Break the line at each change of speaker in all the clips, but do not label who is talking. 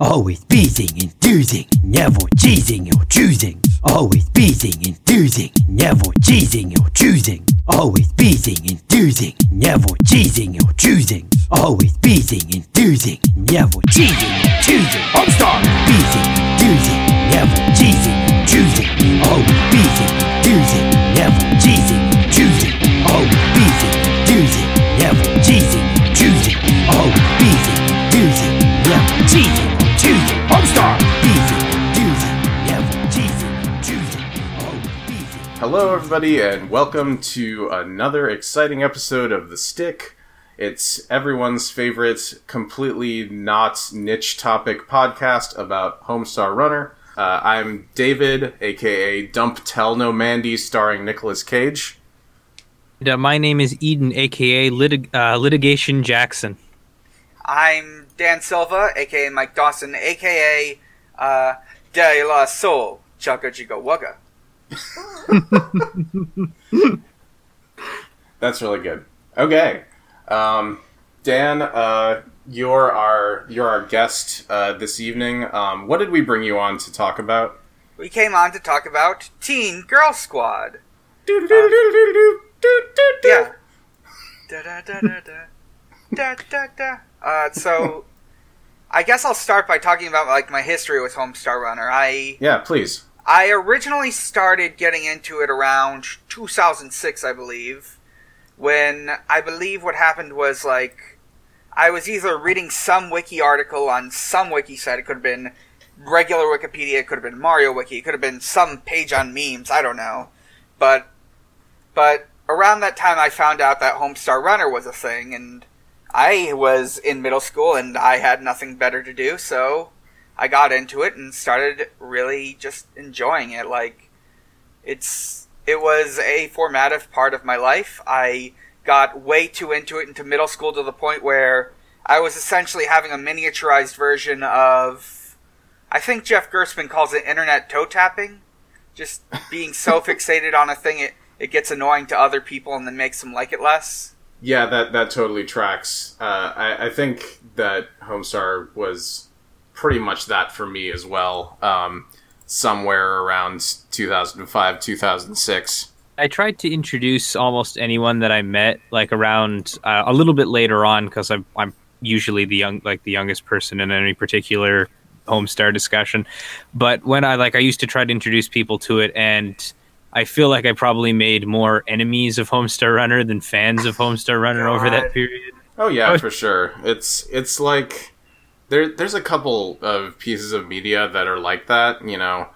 Always beating, enthusing, never cheesing or choosing. Always beating, enthusing, never cheesing or choosing. Always beating, enthusing, never cheesing or choosing. Always beating, enthusing, never cheesing or choosing. Homestar! Beating, enthusing, never cheesing or choosing. Always beating, enthusing, never cheesing or choosing. Always beating, enthusing, never cheesing
Hello, everybody, and welcome to another exciting episode of The Stick. It's everyone's favorite, completely not niche topic podcast about Homestar Runner. Uh, I'm David, aka Dump Tell No Mandy, starring Nicolas Cage.
And, uh, my name is Eden, aka Litig- uh, Litigation Jackson.
I'm Dan Silva, aka Mike Dawson, aka uh, De La Soul, Chugga Jigga Wugga.
That's really good. Okay, um, Dan, uh, you're our you're our guest uh, this evening. Um, what did we bring you on to talk about?
We came on to talk about Teen Girl Squad. Yeah. Da da da da da. Da da da. Uh, so, I guess I'll start by talking about like my history with Homestar Runner. I
Yeah, please.
I originally started getting into it around 2006, I believe, when I believe what happened was like I was either reading some wiki article on some wiki site. It could have been regular Wikipedia. It could have been Mario Wiki. It could have been some page on memes. I don't know, but but around that time, I found out that Homestar Runner was a thing, and I was in middle school and I had nothing better to do, so I got into it and started really just enjoying it. Like it's it was a formative part of my life. I got way too into it into middle school to the point where I was essentially having a miniaturized version of I think Jeff Gerstmann calls it internet toe tapping. Just being so fixated on a thing it, it gets annoying to other people and then makes them like it less.
Yeah, that that totally tracks. Uh, I, I think that Homestar was pretty much that for me as well. Um, somewhere around 2005, 2006.
I tried to introduce almost anyone that I met, like around uh, a little bit later on, because I'm I'm usually the young, like the youngest person in any particular Homestar discussion. But when I like, I used to try to introduce people to it, and I feel like I probably made more enemies of Homestar Runner than fans of Homestar Runner over that period.
Oh yeah,
Oh.
for sure. It's it's like there there's a couple of pieces of media that are like that. You know,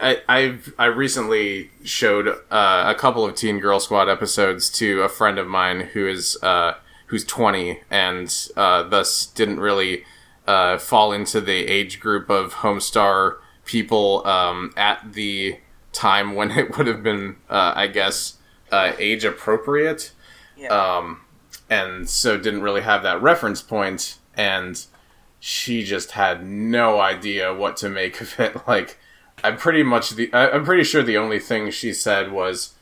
I I've I recently showed uh, a couple of Teen Girl Squad episodes to a friend of mine who is uh, who's 20 and uh, thus didn't really uh, fall into the age group of Homestar people um, at the time when it would have been, uh, I guess, uh, age appropriate
Yeah.
um, and so didn't really have that reference point and she just had no idea what to make of it like i'm pretty much the I- i'm pretty sure the only thing she said was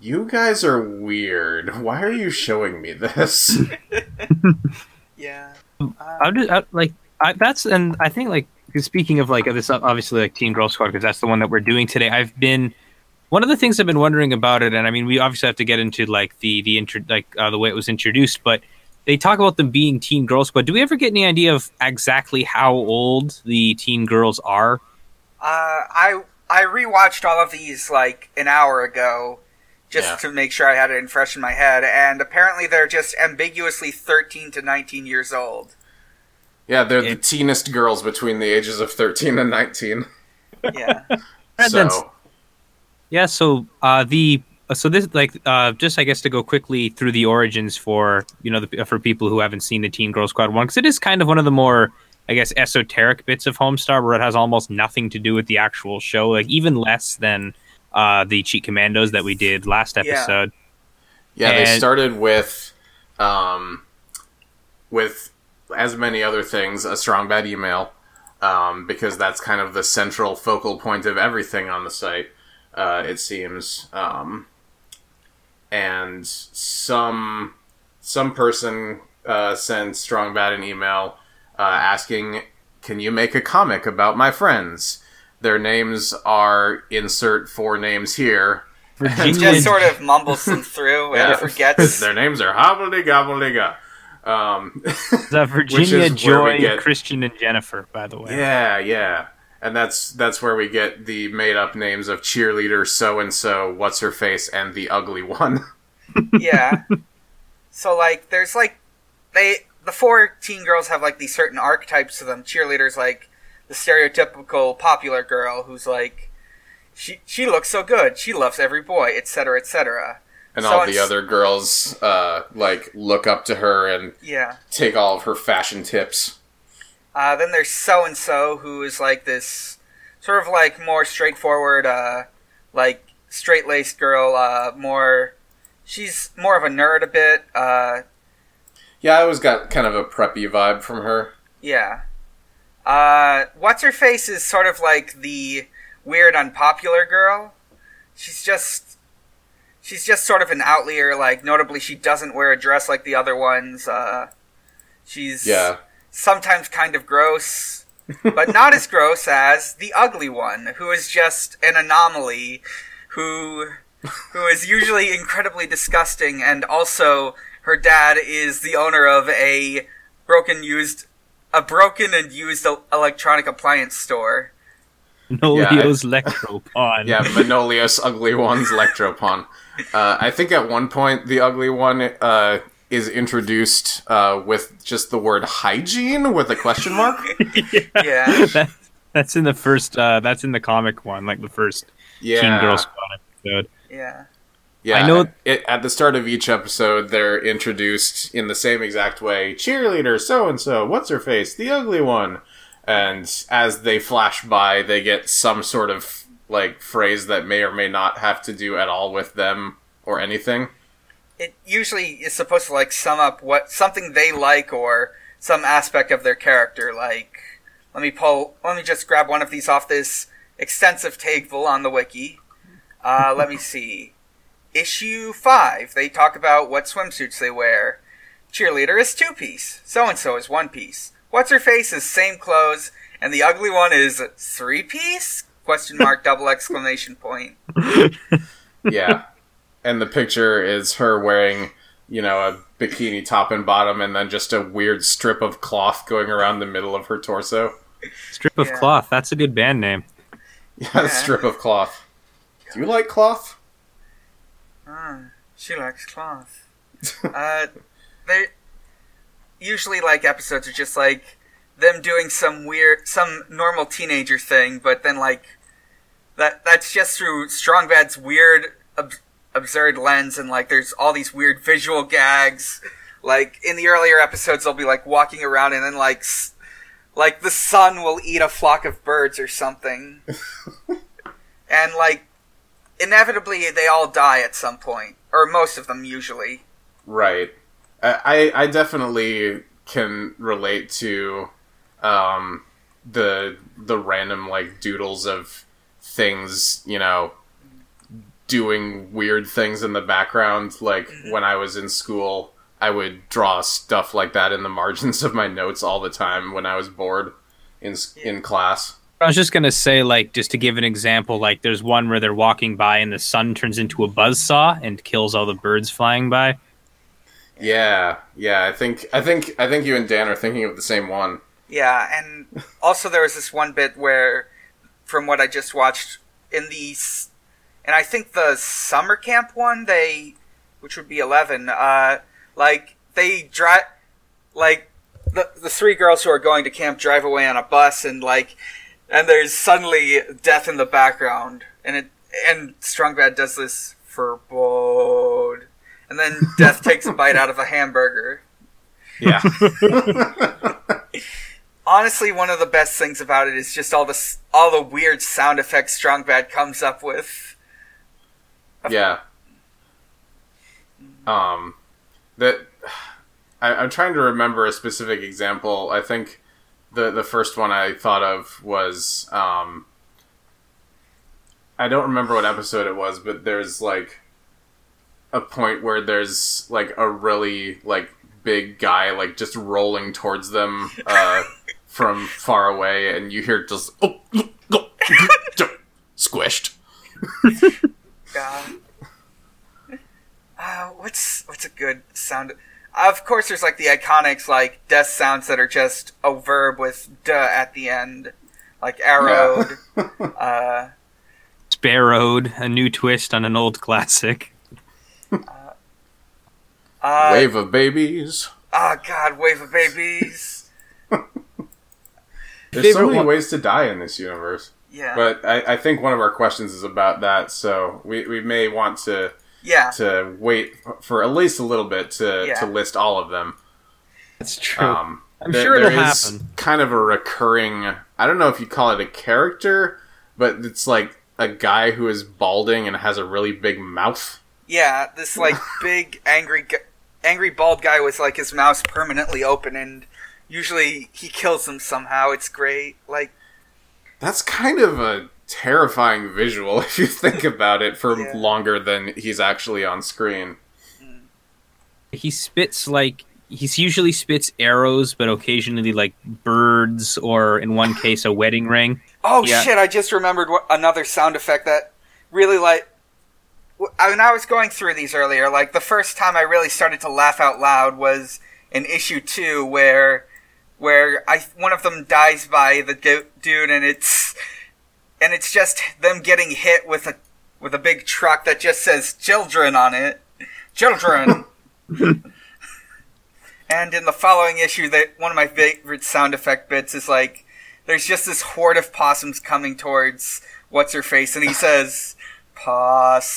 you guys are weird why are you showing me this
yeah.
I'm just I, like I, that's and I think like speaking of like this obviously like Teen Girl Squad because that's the one that we're doing today. I've been one of the things I've been wondering about it, and I mean we obviously have to get into like the the intro like uh, the way it was introduced, but they talk about them being Teen Girl Squad. Do we ever get any idea of exactly how old the teen girls are?
Uh, I I rewatched all of these like an hour ago, just
Yeah.
to make sure I had it in fresh in my head, and apparently they're just ambiguously thirteen to nineteen years old.
yeah they're the teenest girls between the ages of 13 and 19
Yeah.
And then-
so
Yeah, so uh, the so this like uh, just I guess to go quickly through the origins for you know the, for people who haven't seen the Teen Girl Squad one because it is kind of one of the more I guess esoteric bits of Homestar where it has almost nothing to do with the actual show, like even less than uh, the Cheat Commandos that we did last episode.
Yeah, they
And-
started with, um, with as many other things, a strong bad email, um, because that's kind of the central focal point of everything on the site. Uh, it seems, um, and some some person uh, sent strong bad an email uh, asking can you make a comic about my friends? Their names are insert four names here.
Virginia,
Just sort of mumbles them through and
Yeah.
forgets.
Their names are Hobbledy Gobbledygga. Um,
the Virginia
is
Joy,
get-
Christian, and Jennifer. By the way,
yeah, yeah. And that's that's where we get the made up names of cheerleader so and so, what's her face, and the ugly one.
yeah. So like, there's like, they the four teen girls have like these certain archetypes to them. Cheerleaders like the stereotypical popular girl who's like, she she looks so good, she loves every boy, etc. etc.
And
So
all the other girls uh, like look up to her and
Yeah.
take all of her fashion tips.
Uh, then there's so and so who is like this sort of like more straightforward, uh, like straight laced girl. Uh, more, she's more of a nerd a bit. Uh,
Yeah, I always got kind of a preppy vibe from her.
yeah. Uh, what's her face is sort of like the weird, unpopular girl. She's just, she's just sort of an outlier. Like notably, she doesn't wear a dress like the other ones. Uh, she's
Yeah.
Sometimes kind of gross, but not as gross as the ugly one, who is just an anomaly, who who is usually incredibly disgusting, and also her dad is the owner of a broken used a broken and used electronic appliance store.
Nolio's Electropon.
Yeah, Manolius Ugly One's Electropon. Uh, I think at one point the Ugly One uh, is introduced uh, with just the word hygiene with a question mark.
Yeah,
that, that's in the first. Uh, that's in the comic one, like the first
Yeah,
Teen Girl Squad episode.
yeah,
yeah.
I know-
it, at the start of each episode, they're introduced in the same exact way. Cheerleader, so and so. What's her face? The Ugly One. And as they flash by, they get some sort of like phrase that may or may not have to do at all with them or anything.
It usually is supposed to like sum up what something they like or some aspect of their character. Like, let me pull, let me just grab one of these off this extensive table on the wiki. Uh, let me see. Issue five. They talk about what swimsuits they wear. Cheerleader is two piece. So and so is one piece. What's her face is same clothes, and the ugly one is three piece? Question mark double exclamation point.
yeah. And the picture is her wearing, you know, a bikini top and bottom and then just a weird strip of cloth going around the middle of her torso.
Strip of
Yeah.
cloth. That's a good band name.
Yeah,
Yeah.
a strip of cloth. Do you like cloth?
Ah, she likes cloth. uh, they usually like episodes are just like them doing some weird, some normal teenager thing, but then like that that's just through Strong Bad's weird, ab- absurd lens, and like there's all these weird visual gags. Like in the earlier episodes, they'll be like walking around, and then like s- like the sun will eat a flock of birds or something, and like inevitably they all die at some point, or most of them usually.
Right. I, I I definitely can relate to um, the the random like doodles of things, you know, doing weird things in the background. Like when I was in school, I would draw stuff like that in the margins of my notes all the time when I was bored in in class.
I was just gonna say, like, just to give an example, like, there's one where they're walking by and the sun turns into a buzzsaw and kills all the birds flying by.
Yeah, yeah. I think I think I think you and Dan are thinking of the same one.
Yeah, and also there was this one bit where, from what I just watched in the, s- and I think the summer camp one, they, which would be eleven, uh, like they drive, like the the three girls who are going to camp drive away on a bus, and like, and there's suddenly death in the background, and it and Strong Bad does this for bold, and then death takes a bite out of a hamburger.
Yeah.
honestly one of the best things about it is just all the all the weird sound effects Strong Bad comes up with.
Yeah. Um, that I, I'm trying to remember a specific example. I think the the first one I thought of was um, I don't remember what episode it was, but there's like a point where there's like a really like big guy like just rolling towards them uh, from far away, and you hear just oh, oh, squished.
God. Uh, what's what's a good sound? Of course, there's like the iconics like death sounds that are just a verb with "duh" at the end, like arrowed. uh,
Sparrowed, a new twist on an old classic.
uh,
Wave of babies.
Oh God, wave of babies.
There's so many
one-
ways to die in this universe.
Yeah,
But I, I think one of our questions is about that, so we, we may want to
yeah,
to wait for at least a little bit to,
Yeah.
to list all of them.
That's true.
Um,
I'm
there-
sure it'll
there is
happen.
Kind of a recurring. I don't know if you call it a character, but it's like a guy who is balding and has a really big mouth.
yeah. This like big angry, angry bald guy with like his mouth permanently open, and usually he kills them somehow. It's great. Like,
That's kind of a terrifying visual if you think about it for
Yeah.
longer than he's actually on screen. Mm.
he spits like he's usually spits arrows, but occasionally like birds, or in one case a wedding ring.
oh
Yeah.
shit! I just remembered what, another sound effect that really like. w- I mean, I was going through these earlier. Like the first time I really started to laugh out loud was in issue two, where where I one of them dies by the du- dude, and it's and it's just them getting hit with a with a big truck that just says "children" on it, children. and in the following issue, that one of my favorite sound effect bits is like, there's just this horde of possums coming towards what's her face, and he says, "Possums."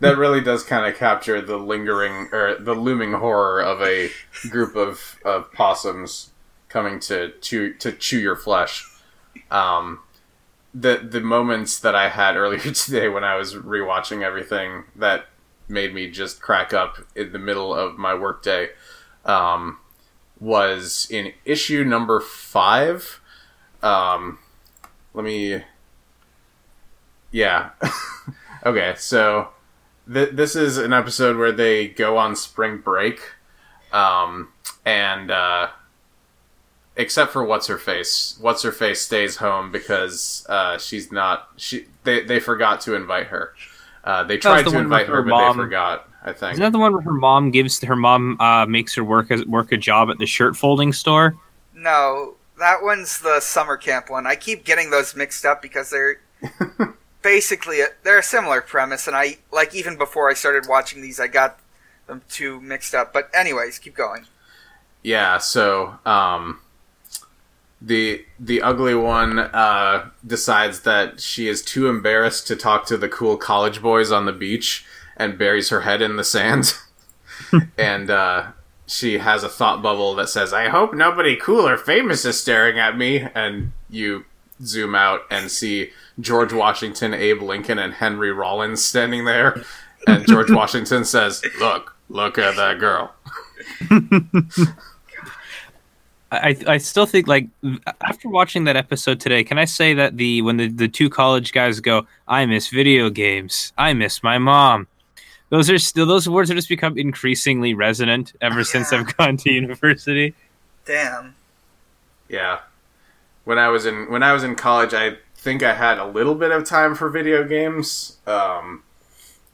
That really does kind of capture the lingering or the looming horror of a group of, of possums coming to chew to chew your flesh. Um, the the moments that I had earlier today when I was rewatching everything that made me just crack up in the middle of my workday um, was in issue number five. Um, let me. Yeah. okay, so th- this is an episode where they go on spring break, um, and uh, except for what's her face, what's her face stays home because uh, she's not. She they they forgot to invite her. Uh, they tried
the
to invite
with
her,
her
but
mom.
they forgot. I think.
Isn't that the one where her mom gives her mom uh, makes her work as, work a job at the shirt folding store?
No, that one's the summer camp one. I keep getting those mixed up because they're basically a, they're a similar premise, and I like even before I started watching these, I got them two mixed up. But anyways, keep going.
Yeah, so um the the ugly one uh decides that she is too embarrassed to talk to the cool college boys on the beach and buries her head in the sand. and uh she has a thought bubble that says, "I hope nobody cool or famous is staring at me." And you zoom out and see George Washington, Abe Lincoln, and Henry Rollins standing there. And George Washington says, "Look, look at that girl."
I I still think like after watching that episode today, can I say that the when the, the two college guys go, I miss video games, I miss my mom. Those are still those words have just become increasingly resonant ever since I've gone to university.
Damn.
Yeah. When I was in when I was in college, I think I had a little bit of time for video games. Um,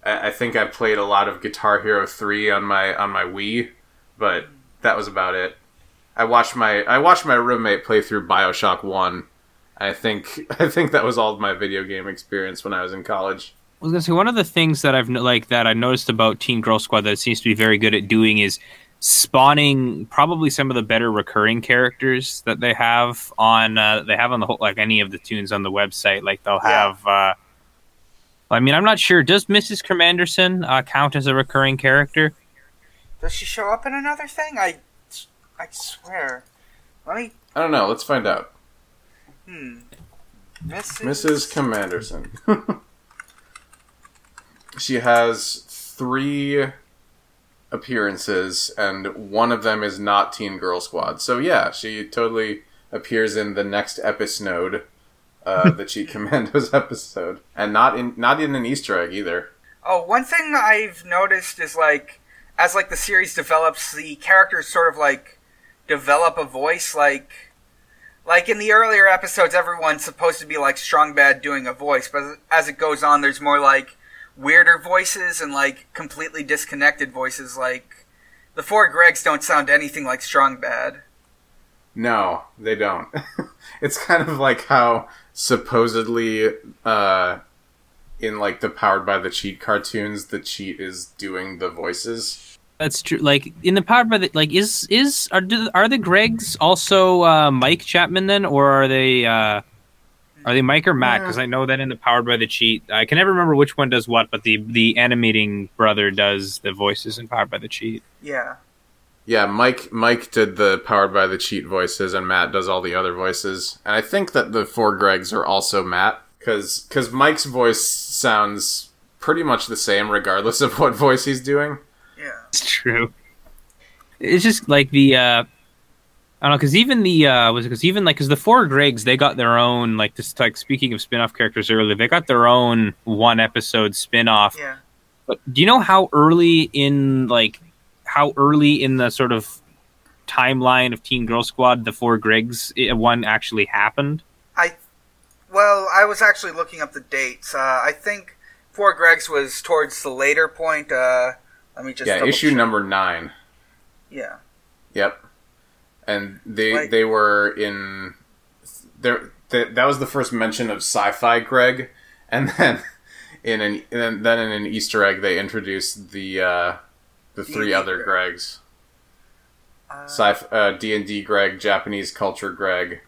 I, I think I played a lot of Guitar Hero three on my on my Wii, but that was about it. I watched my I watched my roommate play through Bioshock one. I think I think that was all of my video game experience when I was in college.
I was gonna say one of the things that I've like that I noticed about Teen Girl Squad that it seems to be very good at doing is spawning probably some of the better recurring characters that they have on uh, they have on the whole like any of the tunes on the website. Like they'll
Yeah.
have. Uh, I mean, I'm not sure. Does Mrs. Commanderson uh, count as a recurring character?
Does she show up in another thing? I, I swear. Let me.
I don't know. Let's find out.
Hmm. Mrs.
Mrs. Commanderson. she has three appearances, and one of them is not Teen Girl Squad. So yeah, she totally appears in the next episode, uh, the Cheat Commandos episode, and not in not in an Easter egg either.
Oh, one thing I've noticed is like as like the series develops, the characters sort of like develop a voice. Like, like in the earlier episodes, everyone's supposed to be like strong bad doing a voice, but as it goes on, there's more like weirder voices and like completely disconnected voices. Like the four Gregs don't sound anything like strong bad.
No, they don't. it's kind of like how supposedly uh in like the powered by the cheat cartoons the cheat is doing the voices
That's true. Like in the powered by the like is is are do, are the Gregs also uh, Mike Chapman then, or are they uh, are they Mike or Matt? Because I know that in the powered by the cheat, I can never remember which one does what, but the the animating brother does the voices in powered by the cheat.
Yeah.
yeah mike mike did the powered by the cheat voices and matt does all the other voices and i think that the four gregs are also matt because because mike's voice sounds pretty much the same regardless of what voice he's doing
Yeah.
It's true. It's just like the uh I don't know because even the uh was because even like because the four Gregs they got their own like this like speaking of spin-off characters earlier they got their own one episode spin-off
Yeah.
But do you know how early in like how early in the sort of timeline of Teen Girl Squad the four Gregs one actually happened?
I, well, I was actually looking up the dates. Uh, I think Four Gregs was towards the later point. Uh, let me just
yeah issue
check.
number nine
Yeah.
Yep. And they
Like-
they were in there. Th- that was the first mention of sci-fi Greg, and then in an and then in an Easter egg they introduced the uh, the three
D&D
other
Greg.
Gregs:
Uh,
sci uh, D and D Greg, Japanese culture Greg,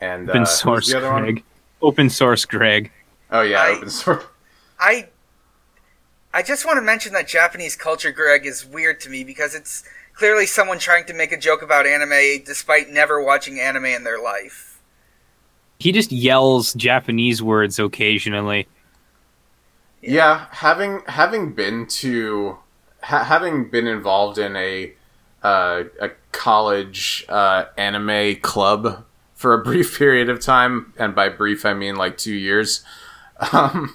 and uh,
Open
who's
source
the other one?
Greg. Open source Greg.
Oh yeah,
I-
open source.
I I just want to mention that Japanese culture Greg is weird to me because it's clearly someone trying to make a joke about anime despite never watching anime in their life.
He just yells Japanese words occasionally.
Yeah, having having been to ha- having been involved in a uh, a college uh, anime club for a brief period of time, and by brief I mean like two years. Um,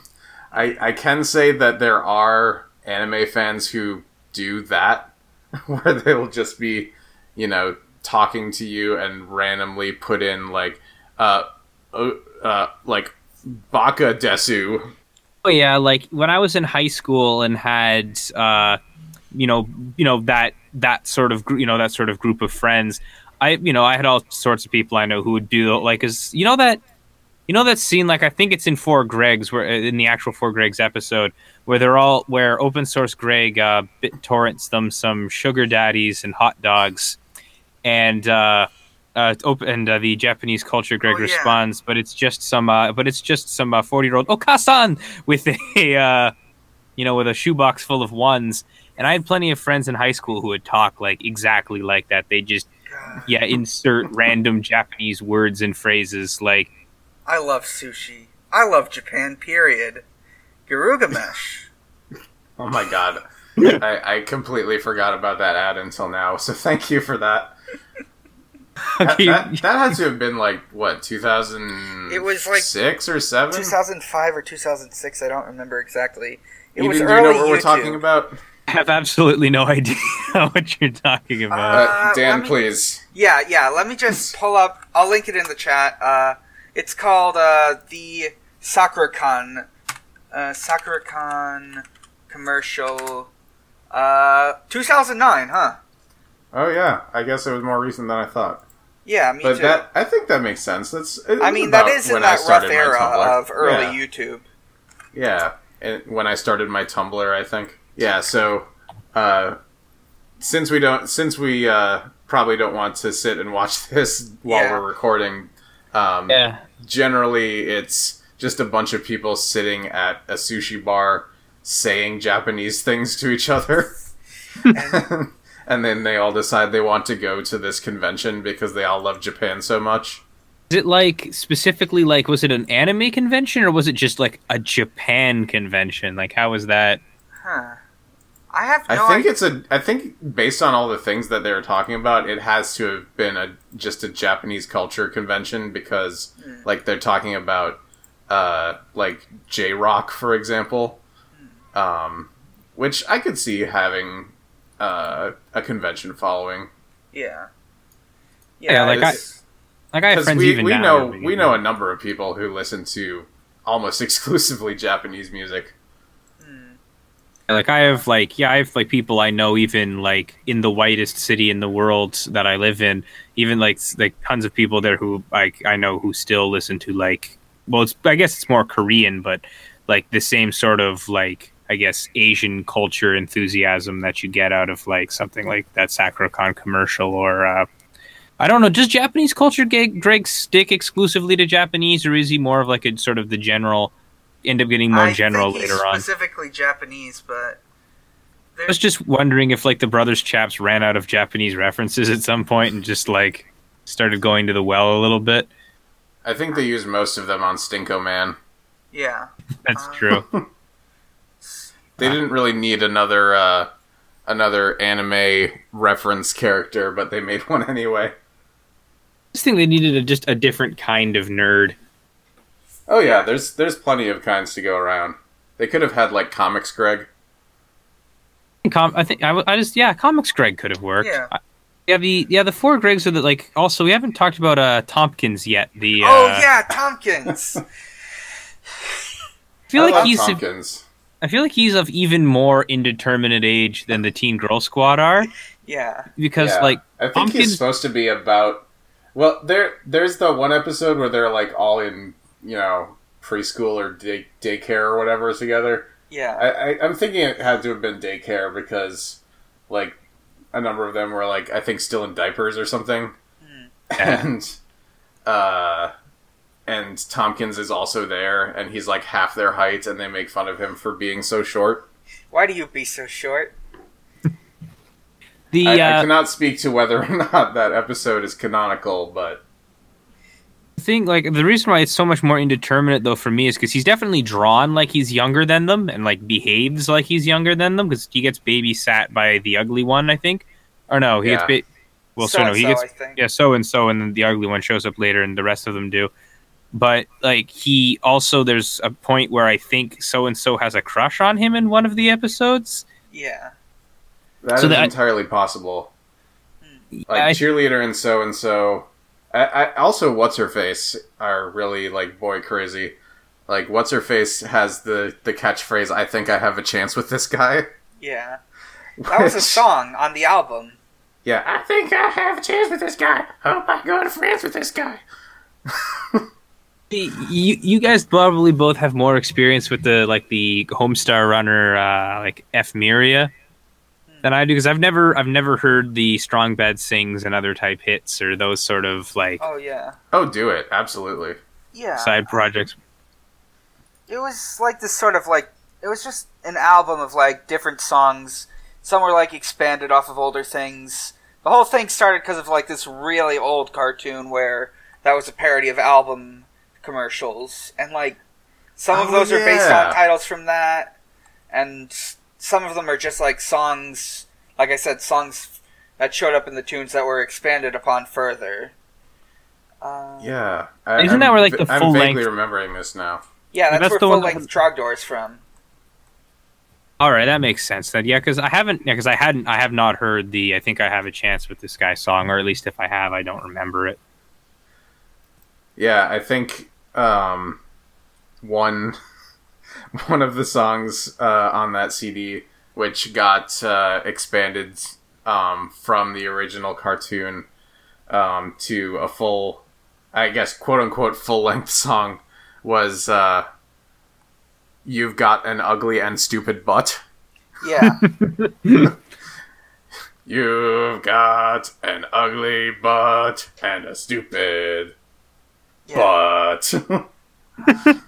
I I can say that there are anime fans who do that, where they will just be, you know, talking to you and randomly put in like, uh, uh, uh like baka desu
Oh yeah, like when I was in high school and had uh you know, you know that that sort of gr- you know that sort of group of friends. I you know, I had all sorts of people I know who would do like cuz you know that you know that scene like I think it's in Four Gregs where in the actual Four Gregs episode where they're all where open source Greg uh bit torrents them some sugar daddies and hot dogs and uh uh, op- and uh, the Japanese culture, Greg
Oh, yeah.
responds, but it's just some, uh, but it's just some forty-year-old Okasan with a, uh, you know, with a shoebox full of ones. And I had plenty of friends in high school who would talk like exactly like that. They just, yeah, insert random Japanese words and phrases like,
I love sushi. I love Japan. Period. Garugamesh.
Oh my god. I, I completely forgot about that ad until now, so thank you for that. That, that, that had to have been like, what, 2006
It was like- six
or 7?
2005 or 2006. I don't remember exactly. It
Even,
was
do you
early
know what we're talking about?
I have absolutely no idea what you're talking about.
Uh,
Uh,
Dan,
me-
please.
Yeah, yeah. Let me just pull up. I'll link it in the chat. Uh, it's called uh, the SakuraCon. Uh, SakuraCon commercial. Uh, 2009, huh?
Oh, yeah. I guess it was more recent than I thought.
Yeah, me
But
too.
that I think that makes sense. That's.
I mean, that is in that rough era of early
Yeah.
YouTube.
Yeah, and when I started my Tumblr, I think. Yeah, so uh, since we don't, since we uh, probably don't want to sit and watch this while
Yeah.
we're recording, um,
yeah.
generally it's just a bunch of people sitting at a sushi bar saying Japanese things to each other. and then they all decide they want to go to this convention because they all love Japan so much.
Is it like specifically like was it an anime convention or was it just like a Japan convention? Like how was that?
Huh. I have
I think
idea.
it's a. I think based on all the things that they were talking about, it has to have been a just a Japanese culture convention because, like, they're talking about, uh, like J Rock, for example, um, which I could see having uh, a convention following.
Yeah.
Yeah, like
it's-
Like I have friends
we,
even
we
now
know we know a number of people who listen to almost exclusively Japanese music.
Like I have like yeah I have like people I know even like in the whitest city in the world that I live in even like like tons of people there who like I know who still listen to like well it's I guess it's more Korean but like the same sort of like I guess Asian culture enthusiasm that you get out of like something like that SakuraCon commercial or uh I don't know does Japanese culture Greg stick exclusively to Japanese or is he more of like a sort of the general end up getting more
I
general
think he's
later on
Specifically Japanese, but
I was just wondering if like the Brothers Chaps ran out of Japanese references at some point and just like started going to the well a little bit.
I think they used most of them on Stinkoman.
yeah.
That's
Uh,
true.
They didn't really need another uh, another anime reference character, but they made one anyway.
I just think they needed a, just a different kind of nerd.
Oh yeah, there's there's plenty of kinds to go around. They could have had like comics, Greg.
Com- I think I, w- I just yeah, comics Greg could have worked.
Yeah.
I- yeah, the yeah the four Gregs are the like. Also, we haven't talked about uh Tompkins yet. The uh,
oh yeah, Tompkins.
I feel
I
like
love
he's
Tompkins.
I feel like he's of even more indeterminate age than the Teen Girl Squad are
yeah.
because
Yeah.
like
I think
Tompkins-
he's supposed to be about. Well, there there's the one episode where they're like all in you know preschool or day, daycare or whatever together.
Yeah.
I, I, I'm thinking it had to have been daycare because, like, a number of them were like I think still in diapers or something, and uh, and Tompkins is also there, and he's like half their height, and they make fun of him for being so short.
Why do you be so short?
the
I, I
uh,
cannot speak to whether or not that episode is canonical, but
thing like the reason why it's so much more indeterminate though for me is because he's definitely drawn like he's younger than them and like behaves like he's younger than them because he gets babysat by the ugly one i think or no he
Yeah.
gets ba- well so, no he
So-and-so,
gets yeah so and so and then the ugly one shows up later and the rest of them do but like he also there's a point where i think so and so has a crush on him in one of the episodes
Yeah.
that is
So that-
entirely possible. Hmm. Like
I-
cheerleader and so and so. I, I also what's her face are really like boy crazy. Like what's her face has the the catchphrase "I think I have a chance with this guy."
Yeah. That was a song on the album.
Yeah, I think I have a chance with this guy. Hope I go to France with this guy.
you you guys probably both have more experience with the like the Homestar Runner uh, like ephemera than I do because I've never I've never heard the Strong Bad Sings and other type hits or those sort of like
Oh yeah.
Oh, do it absolutely.
Yeah.
side projects.
It was like this sort of like it was just an album of like different songs. Some were like expanded off of older things. The whole thing started because of like this really old cartoon where that was a parody of album commercials, and like some of
Oh,
those are based on titles from that, and s- some of them are just like songs. Like I said, songs that showed up in the tunes that were expanded upon further. Uh,
Yeah, I,
Isn't that
I'm
where, like,
v-
the
I'm
full
vaguely
length-
remembering this now.
yeah, that's,
that's
where
the one
full
that
length
was-
Trogdor's from.
All right, that makes sense. Then yeah, because I haven't yeah because I hadn't I have not heard the I think I have a chance with this guy song or at least if I have I don't remember it.
Yeah, I think um, one one of the songs uh, on that CD, which got uh, expanded um, from the original cartoon um, to a full, I guess, quote unquote, full length song, was uh, "You've Got an Ugly and Stupid Butt."
Yeah.
You've got an ugly butt and a stupid
yeah.
butt.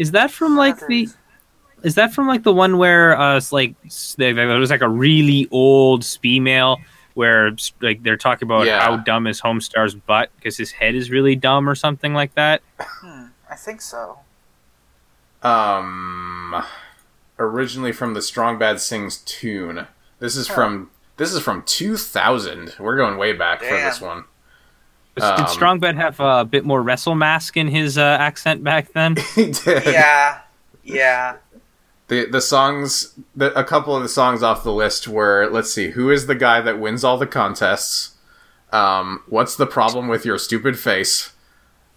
Is that from like the? Is that from like the one where uh it's like s- there there was like a really old mail where like they're talking about
Yeah.
how dumb is Homestar's butt because his head is really dumb or something like that.
Hmm, I think so.
um originally from the strong bad sings tune this is
Huh.
from this is from 2000 we're going way back for this
Damn.
One
Did
Um,
Strong Bad have a bit more wrestle mask in his uh, accent back then?
he did
Yeah. Yeah.
the the songs, the, a couple of the songs off the list were let's see, who is the guy that wins all the contests? Um, what's the problem with your stupid face?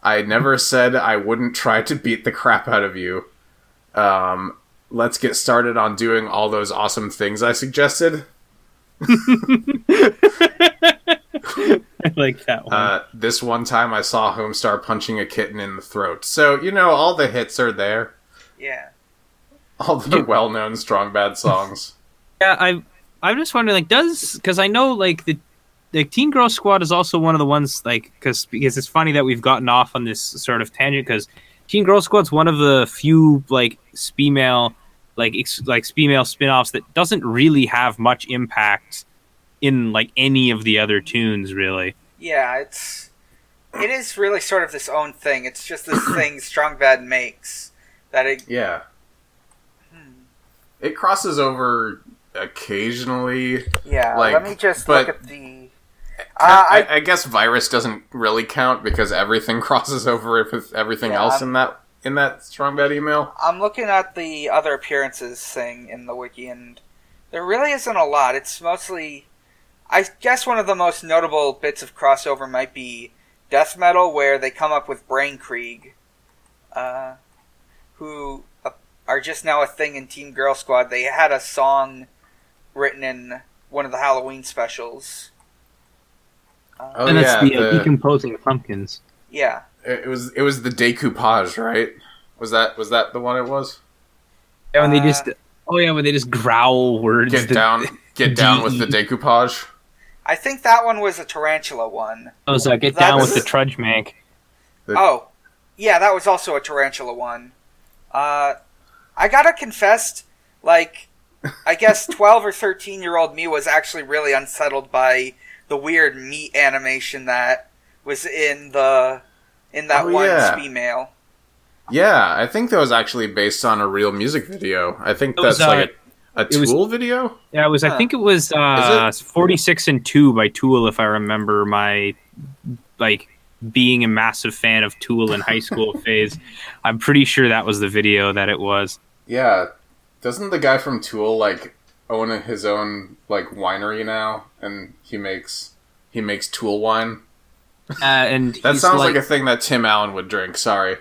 I never said I wouldn't try to beat the crap out of you. Um, let's get started on doing all those awesome things I suggested.
I like that one.
Uh, this one time I saw Homestar punching a kitten in the throat. So, you know, all the hits are there.
Yeah.
All the well known Strong Bad songs.
yeah, I I'm just wondering, like, does because I know like the the Teen Girl Squad is also one of the ones like because because it's funny that we've gotten off on this sort of tangent because Teen Girl Squad's one of the few like female like ex- like female spin-offs that doesn't really have much impact in like any of the other tunes really.
Yeah, it's it is really sort of this own thing. It's just this thing Strong Bad makes that it
Yeah. It crosses over occasionally.
yeah.
Like,
let me just
but-
look at the.
I,
Uh, I,
I, guess Virus doesn't really count because everything crosses over with everything
Yeah,
else
I'm-
in that in that Strong Bad email.
I'm looking at the other appearances thing in the wiki, and there really isn't a lot. It's mostly, I guess, one of the most notable bits of crossover might be death metal, where they come up with Brain Krieg, uh, who uh, are just now a thing in Teen Girl Squad. They had a song written in one of the Halloween specials. Uh,
Oh
and
yeah,
the, uh,
the-
decomposing pumpkins.
yeah,
it was it was the decoupage, right? Was that was that the one it was?
Yeah, when they
Uh,
just oh yeah, when they just growl words.
Get
that-
down, get down with the decoupage.
I think that one was a Taranchula one.
I was like, get down with the trudge mank.
The-
Oh, yeah, that was also a Taranchula one. Uh, I gotta confess, like, I guess 12 or 13 year old me was actually really unsettled by the weird meat animation that was in the in that
Oh,
one
yeah.
female.
Yeah, I think that was actually based on a real music video. I think
It was,
that's like a, a
it was-
Tool video.
Yeah, it was. I think it was uh, forty six and two by Tool, if I remember my like being a massive fan of Tool in high school phase. I'm pretty sure that was the video that it was.
Yeah, doesn't the guy from Tool like own his own like winery now, and he makes he makes Tool wine?
Uh, and
That
he's
sounds like, a thing that Tim Allen would drink. Sorry.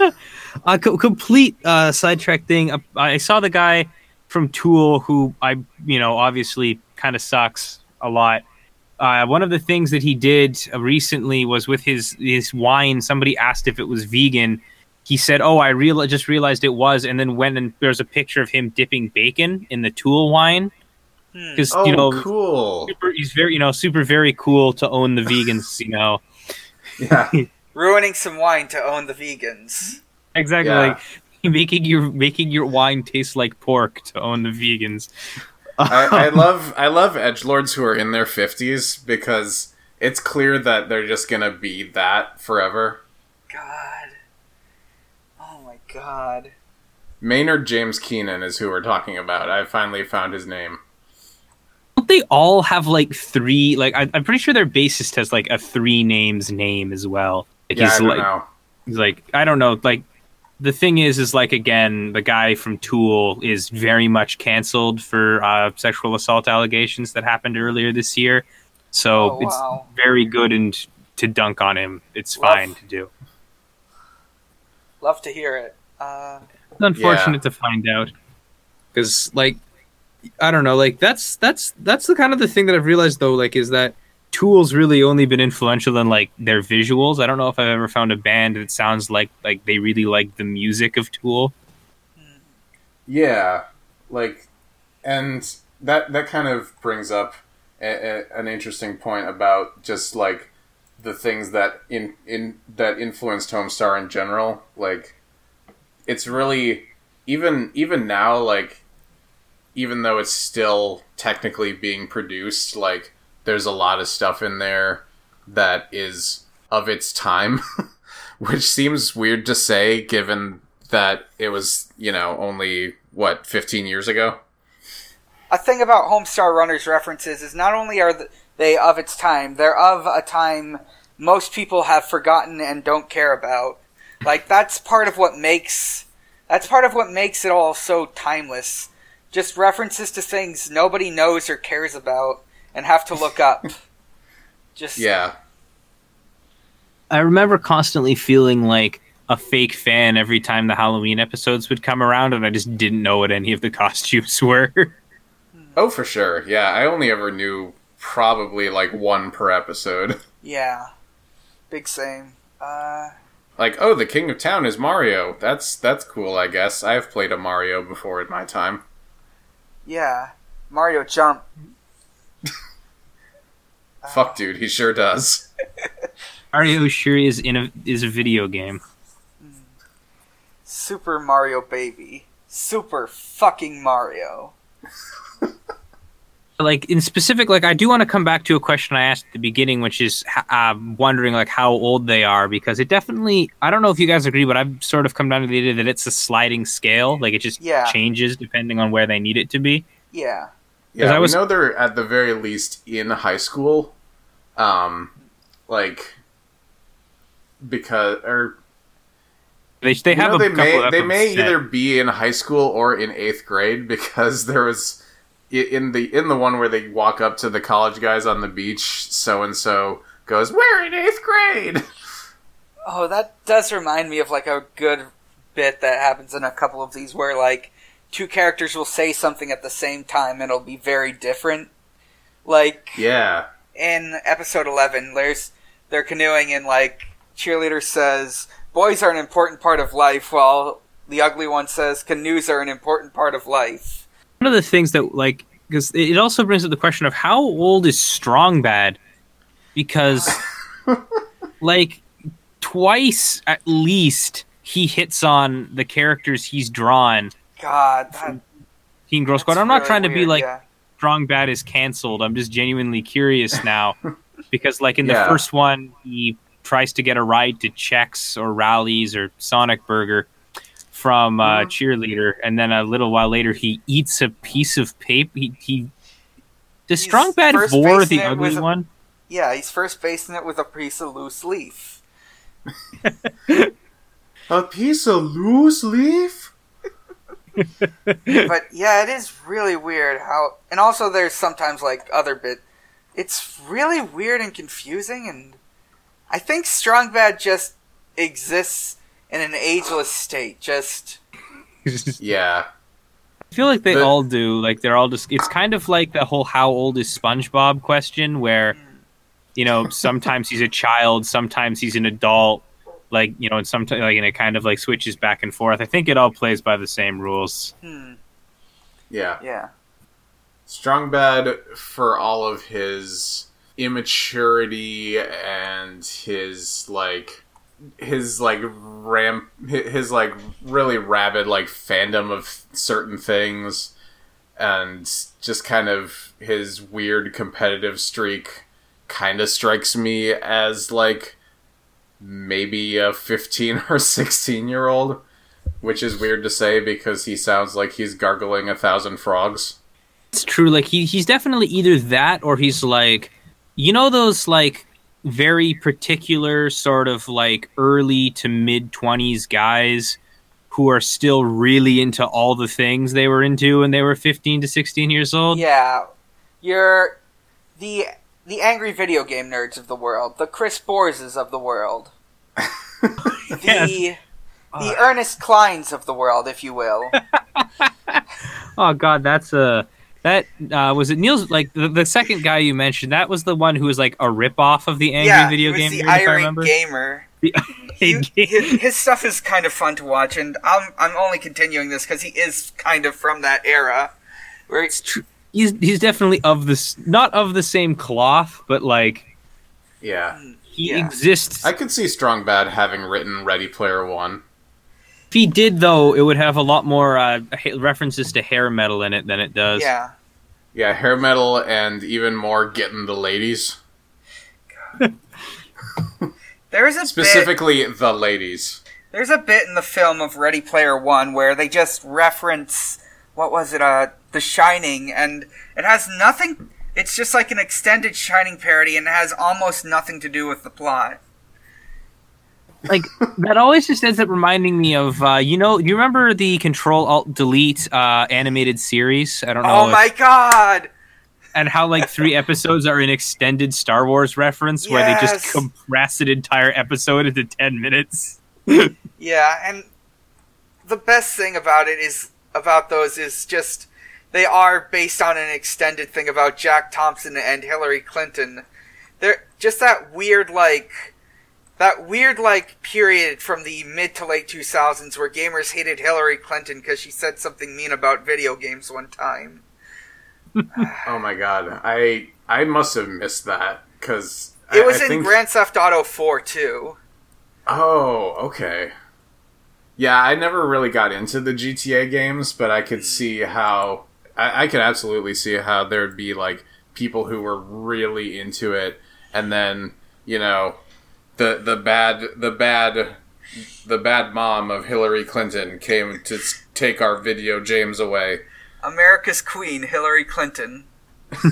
a co- complete uh, sidetrack thing. Uh, I saw the guy from Tool who I, you know, obviously kind of sucks a lot. Uh, one of the things that he did uh, recently was with his his wine. Somebody asked if it was vegan. He said, "Oh, I real just realized it was," and then went and there's a picture of him dipping bacon in the Tool wine
Hmm.
because
Oh,
you know
cool.
super, he's very you know super very cool to own the vegans. You know
Yeah.
Ruining some wine to own the vegans.
exactly
Yeah.
like making your making your wine taste like pork to own the vegans.
I, I love I love edge lords who are in their fifties because it's clear that they're just gonna be that forever.
God. Oh my god.
Maynard James Keenan is who we're talking about. I finally found his name.
Don't they all have like three? Like I, I'm pretty sure their bassist has like a three names name as well. Like
Yeah, I don't
like
know.
he's like I don't know. Like the thing is, is like again, the guy from Tool is very much canceled for uh, sexual assault allegations that happened earlier this year. So
Oh,
it's very good and to dunk on him. It's
Rough.
fine to do.
Love to hear it. Uh,
It's unfortunate to find out because like i don't know like that's that's that's the kind of the thing that i've realized though like is that tool's really only been influential in like their visuals i don't know if i've ever found a band that sounds like like they really like the music of tool
Yeah, like, and that that kind of brings up a, a, an interesting point about just like the things that in in that influenced Homestar in general. Like, it's really even even now, like, even though it's still technically being produced, like, there's a lot of stuff in there that is of its time, which seems weird to say given that it was, you know, only what, 15 years ago?
a thing about Homestar Runners references is not only are they of its time, they're of a time most people have forgotten and don't care about. Like that's part of what makes That's part of what makes it all so timeless. Just references to things nobody knows or cares about and have to look up. Just
Yeah.
I remember constantly feeling like a fake fan every time the Halloween episodes would come around, and I just didn't know what any of the costumes were.
Oh, for sure. Yeah, I only ever knew probably like one per episode.
yeah. Big same. Uh
Like, oh, the king of town is Mario. That's that's cool, I guess. I've played a Mario before in my time.
yeah. Mario Jump.
Fuck, dude, he sure does.
Mario sure is in a is a video game.
Super Mario Baby. Super fucking Mario.
Like in specific, like I do want to come back to a question I asked at the beginning, which is uh, wondering like how old they are because it definitely. I don't know if you guys agree, but I've sort of come down to the idea that it's a sliding scale. Like it just
Yeah.
changes depending on where they need it to be.
Yeah.
Yeah,
I was-
we know they're at the very least in high school. Um, like because or
They they
you
have
know,
a
they may they may
set.
either be in high school or in eighth grade because there was in the in the one where they walk up to the college guys on the beach. So and so goes, "We're in eighth grade."
Oh, that does remind me of like a good bit that happens in a couple of these where like two characters will say something at the same time and it'll be very different. Like
Yeah,
in episode 11, there's they're canoeing and like cheerleader says boys are an important part of life while the ugly one says canoes are an important part of life.
one of the things that like because it also brings up the question of how old is strong bad because like twice at least he hits on the characters he's drawn
God, that,
teen girl squad i'm not
really
trying to be like
yeah.
strong bad is canceled i'm just genuinely curious now because like in the first one he tries to get a ride to checks or rallies or sonic burger from uh,
Mhm.
cheerleader and then a little while later he eats a piece of paper he, he does
He's
strong bad
first
vor the ugly
with a-
one
Yeah, he's first basing it with a piece of loose leaf.
a piece of loose leaf.
But yeah, it is really weird how, and also there's sometimes like other bit. It's really weird and confusing, and I think Strong Bad just exists in an ageless state. Just
Yeah,
I feel like they
The-
all do. Like they're all just. It's kind of like the whole "How old is SpongeBob?" question, where mm. you know sometimes he's a child, sometimes he's an adult. Like you know, and sometimes like and it kind of like switches back and forth. I think it all plays by the same rules.
hmm,
yeah.
yeah,
Strong Bad for all of his immaturity and his like his like ram his like really rabid like fandom of certain things and just kind of his weird competitive streak kind of strikes me as like maybe a 15 or 16 year old which is weird to say because he sounds like he's gargling a thousand frogs
It's true. Like he he's definitely either that or he's like, you know, those like very particular sort of like early to mid twenties guys who are still really into all the things they were into when they were fifteen to sixteen years old.
yeah. You're the the angry video game nerds of the world, the Chris Borses of the world, the
Yes.
the Ernest Clines of the world, if you will.
Oh God, that's a that uh, was it. Neil's like the, the second guy you mentioned. That was the one who was like a rip off of the angry
yeah,
video
he
game.
was the
nerd,
irate gamer.
The
He- his, his stuff is kind of fun to watch, and I'm I'm only continuing this because he is kind of from that era. Where
It's true. He's he's definitely of this not of the same cloth, but like
yeah
he
Yeah.
exists.
I could see Strong Bad having written Ready Player One.
if he did though, it would have a lot more uh, references to hair metal in it than it does.
yeah,
Yeah, hair metal and even more getting the ladies.
there is a bit
Specifically, the ladies.
there's a bit in the film of Ready Player One where they just reference what was it, uh, The Shining, and it has nothing. It's just like an extended Shining parody, and it has almost nothing to do with the plot.
like that always just ends up reminding me of uh, you know you remember the Control Alt Delete uh, animated series? I don't know.
Oh
if-
my god!
and how like three episodes are an extended Star Wars reference where they just compress an entire episode into ten minutes.
Yeah, and the best thing about it is about those is just they are based on an extended thing about Jack Thompson and Hillary Clinton. They're just that weird like that weird like period from the mid to late 2000s where gamers hated Hillary Clinton because she said something mean about video games one time.
Oh my god, I I must have missed that because
It was
I
in
think,
Grand Theft Auto 4 too.
Oh, okay. Yeah, I never really got into the GTA games, but I could hmm. see how I, I could absolutely see how there'd be like people who were really into it, and then you know the the bad the bad the bad mom of Hillary Clinton came to take our video James away.
America's Queen, Hillary Clinton.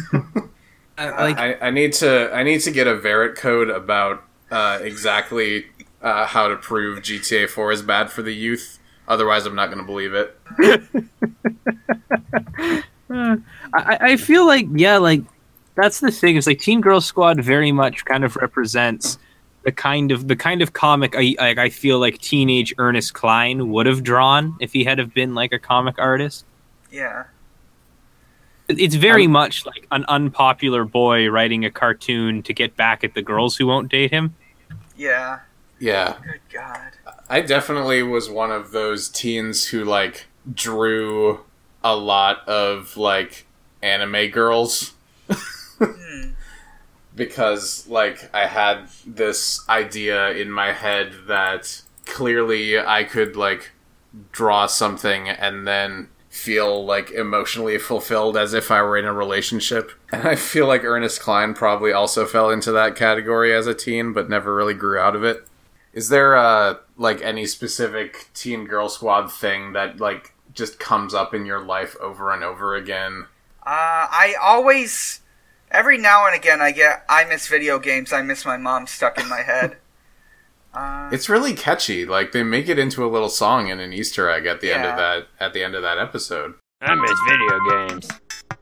like
I, I need to I need to get a Verit code about uh, exactly uh, how to prove GTA 4 is bad for the youth. Otherwise, I'm not going to believe it.
I, I feel like yeah, like that's the thing. Is like Teen Girl Squad very much kind of represents the kind of the kind of comic I like. I feel like teenage Ernest Cline would have drawn if he had have been like a comic artist.
Yeah.
It's very much like an unpopular boy writing a cartoon to get back at the girls who won't date him.
Yeah.
Yeah,
Good God.
I definitely was one of those teens who like drew a lot of like anime girls
Hmm.
because like I had this idea in my head that clearly I could like draw something and then feel like emotionally fulfilled as if I were in a relationship. And I feel like Ernest Cline probably also fell into that category as a teen but never really grew out of it. Is there uh like any specific teen girl squad thing that like just comes up in your life over and over again?
Uh, I always, every now and again, I get I miss video games. I miss my mom stuck in my head. Uh,
It's really catchy. Like they make it into a little song and an Easter egg at the end of that at the end of that episode.
I miss video games.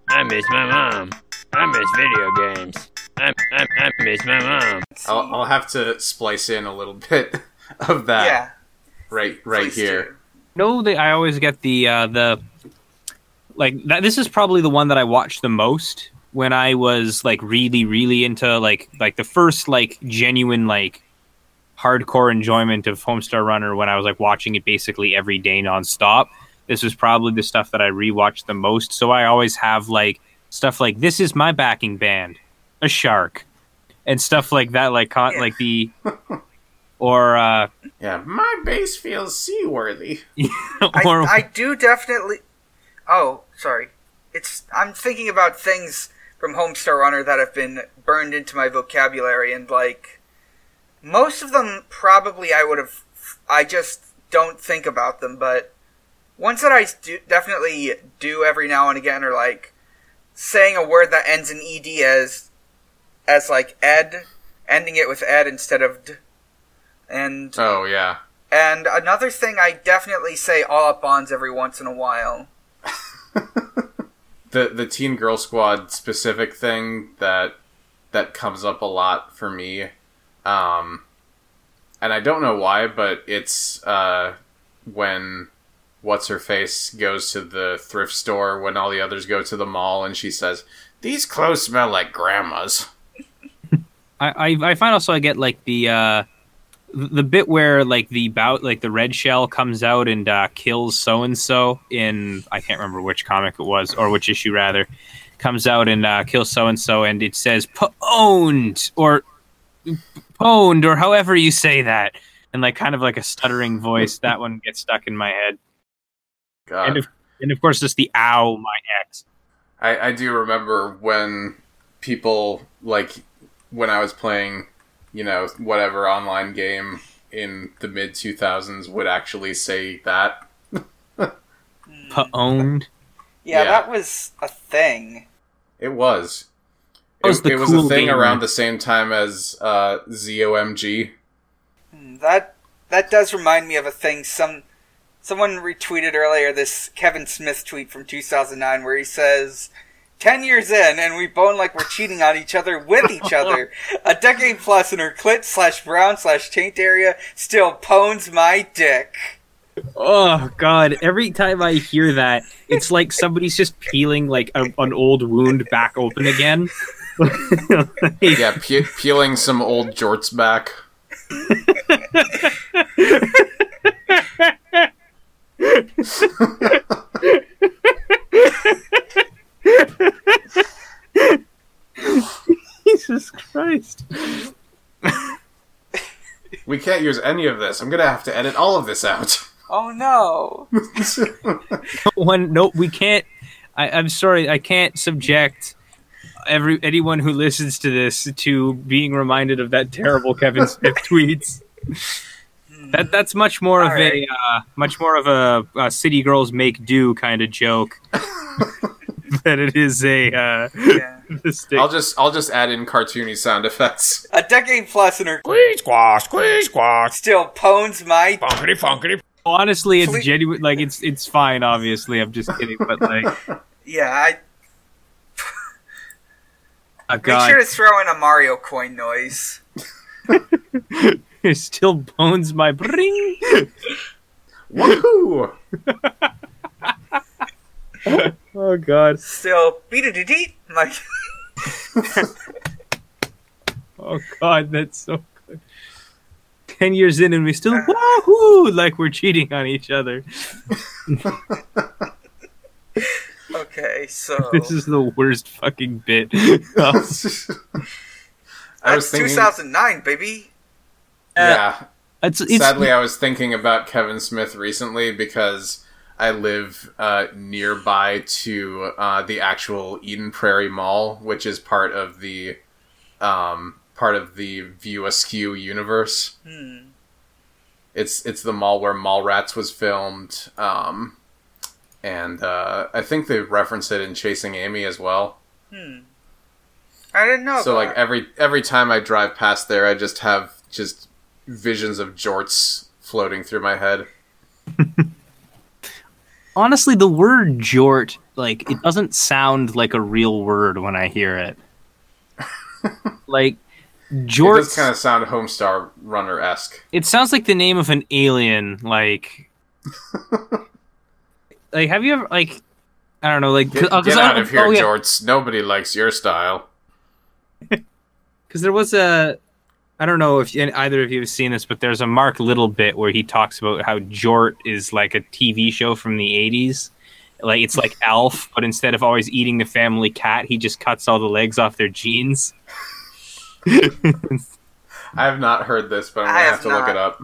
I miss my mom. I miss video games. I, I, I miss my mom.
let's see.
I'll, I'll have to splice in a little bit of that
yeah,
right right
please
here.
do.
No, they, I always get the uh, the like that. This is probably the one that I watched the most when I was like really, really into like like the first like genuine like hardcore enjoyment of Homestar Runner when I was like watching it basically every day nonstop. This was probably the stuff that I rewatched the most. So I always have like stuff like this is my backing band, a shark, and stuff like that. Like con-
Yeah.
like the or uh
Yeah, my base feels seaworthy.
I, I do definitely. Oh, sorry. It's I'm thinking about things from Homestar Runner that have been burned into my vocabulary, and like most of them, probably I would have. I just don't think about them, but ones that I do, definitely do every now and again are like saying a word that ends in ed as as like ed, ending it with ed instead of d, and
Oh yeah.
and another thing I definitely say all up bonds every once in a while.
The the teen girl squad specific thing that that comes up a lot for me. Um and I don't know why, but it's uh when what's her face goes to the thrift store when all the others go to the mall and she says, "These clothes smell like grandma's."
I, I find also I get like the uh the bit where like the bout like the red shell comes out and uh, kills so and so in I can't remember which comic it was or which issue rather comes out and uh, kills so and so and it says pwned or pwned or however you say that. And like kind of like a stuttering voice. That one gets stuck in my head.
God.
and of, and of course just the ow my ex.
I, I do remember when people like when I was playing, you know, whatever online game in the mid two thousands would actually say that.
Owned.
Yeah,
Yeah.
that was a thing.
It was.
That was
it,
the
it was
cool
a thing
game.
around the same time as uh, ZOMG.
Hmm, That that does remind me of a thing. Some someone retweeted earlier this Kevin Smith tweet from 2009 where he says. Ten years in, and we bone like we're cheating on each other with each other. A decade plus, and her clit slash brown slash taint area still pones my dick.
Oh god! Every time I hear that, it's like somebody's just peeling like a, an old wound back open again.
Yeah, pe- peeling some old jorts back.
Jesus Christ!
We can't use any of this. I'm gonna have to edit all of this out.
Oh no!
One, no, we can't. I, I'm sorry, I can't subject every anyone who listens to this to being reminded of that terrible Kevin Smith tweets. That that's much more of
Alright.
a uh, much more of a, a city girls make do kind of joke than it is a uh,
Yeah.
mistake.
I'll just I'll just add in cartoony sound effects.
A decade plus, and her
Squeeze squash, squeeze squash.
still pones my
Funkity funkity.
Honestly, it's
Please-
genuine. Like it's it's fine. Obviously, I'm just kidding. But like,
Yeah, I
oh
make sure to throw in a Mario coin noise.
it still bones my bring.
Woohoo!
Oh god.
Still beat it deet like
Oh god, that's so good. Ten years in and we still wahoo like we're cheating on each other.
okay, so
This is the worst fucking bit.
I
that's
was thinking.
2009, baby.
Yeah, uh,
it's, it's
sadly, I was thinking about Kevin Smith recently because I live uh, nearby to uh, the actual Eden Prairie Mall, which is part of the um, part of the View Askew universe.
Hmm.
It's it's the mall where Mallrats was filmed, um, and uh, I think they reference it in Chasing Amy as well.
Hmm. I didn't know.
so
about
like every every time I drive past there, I just have just visions of jorts floating through my head.
honestly the word jort like it doesn't sound like a real word when I hear it. like
It does kind of sound Homestar Runner esque.
it sounds like the name of an alien like like have you ever like i don't know like
Get,
'cause- uh, get
out of oh, here,
oh, yeah,
jorts! Nobody likes your style.
because there was a i don't know if either of you have seen this but there's a mark little bit where he talks about how jort is like a tv show from the 80s like it's like alf but instead of always eating the family cat he just cuts all the legs off their jeans
I have not heard this, but I'm gonna
have
have to look it up.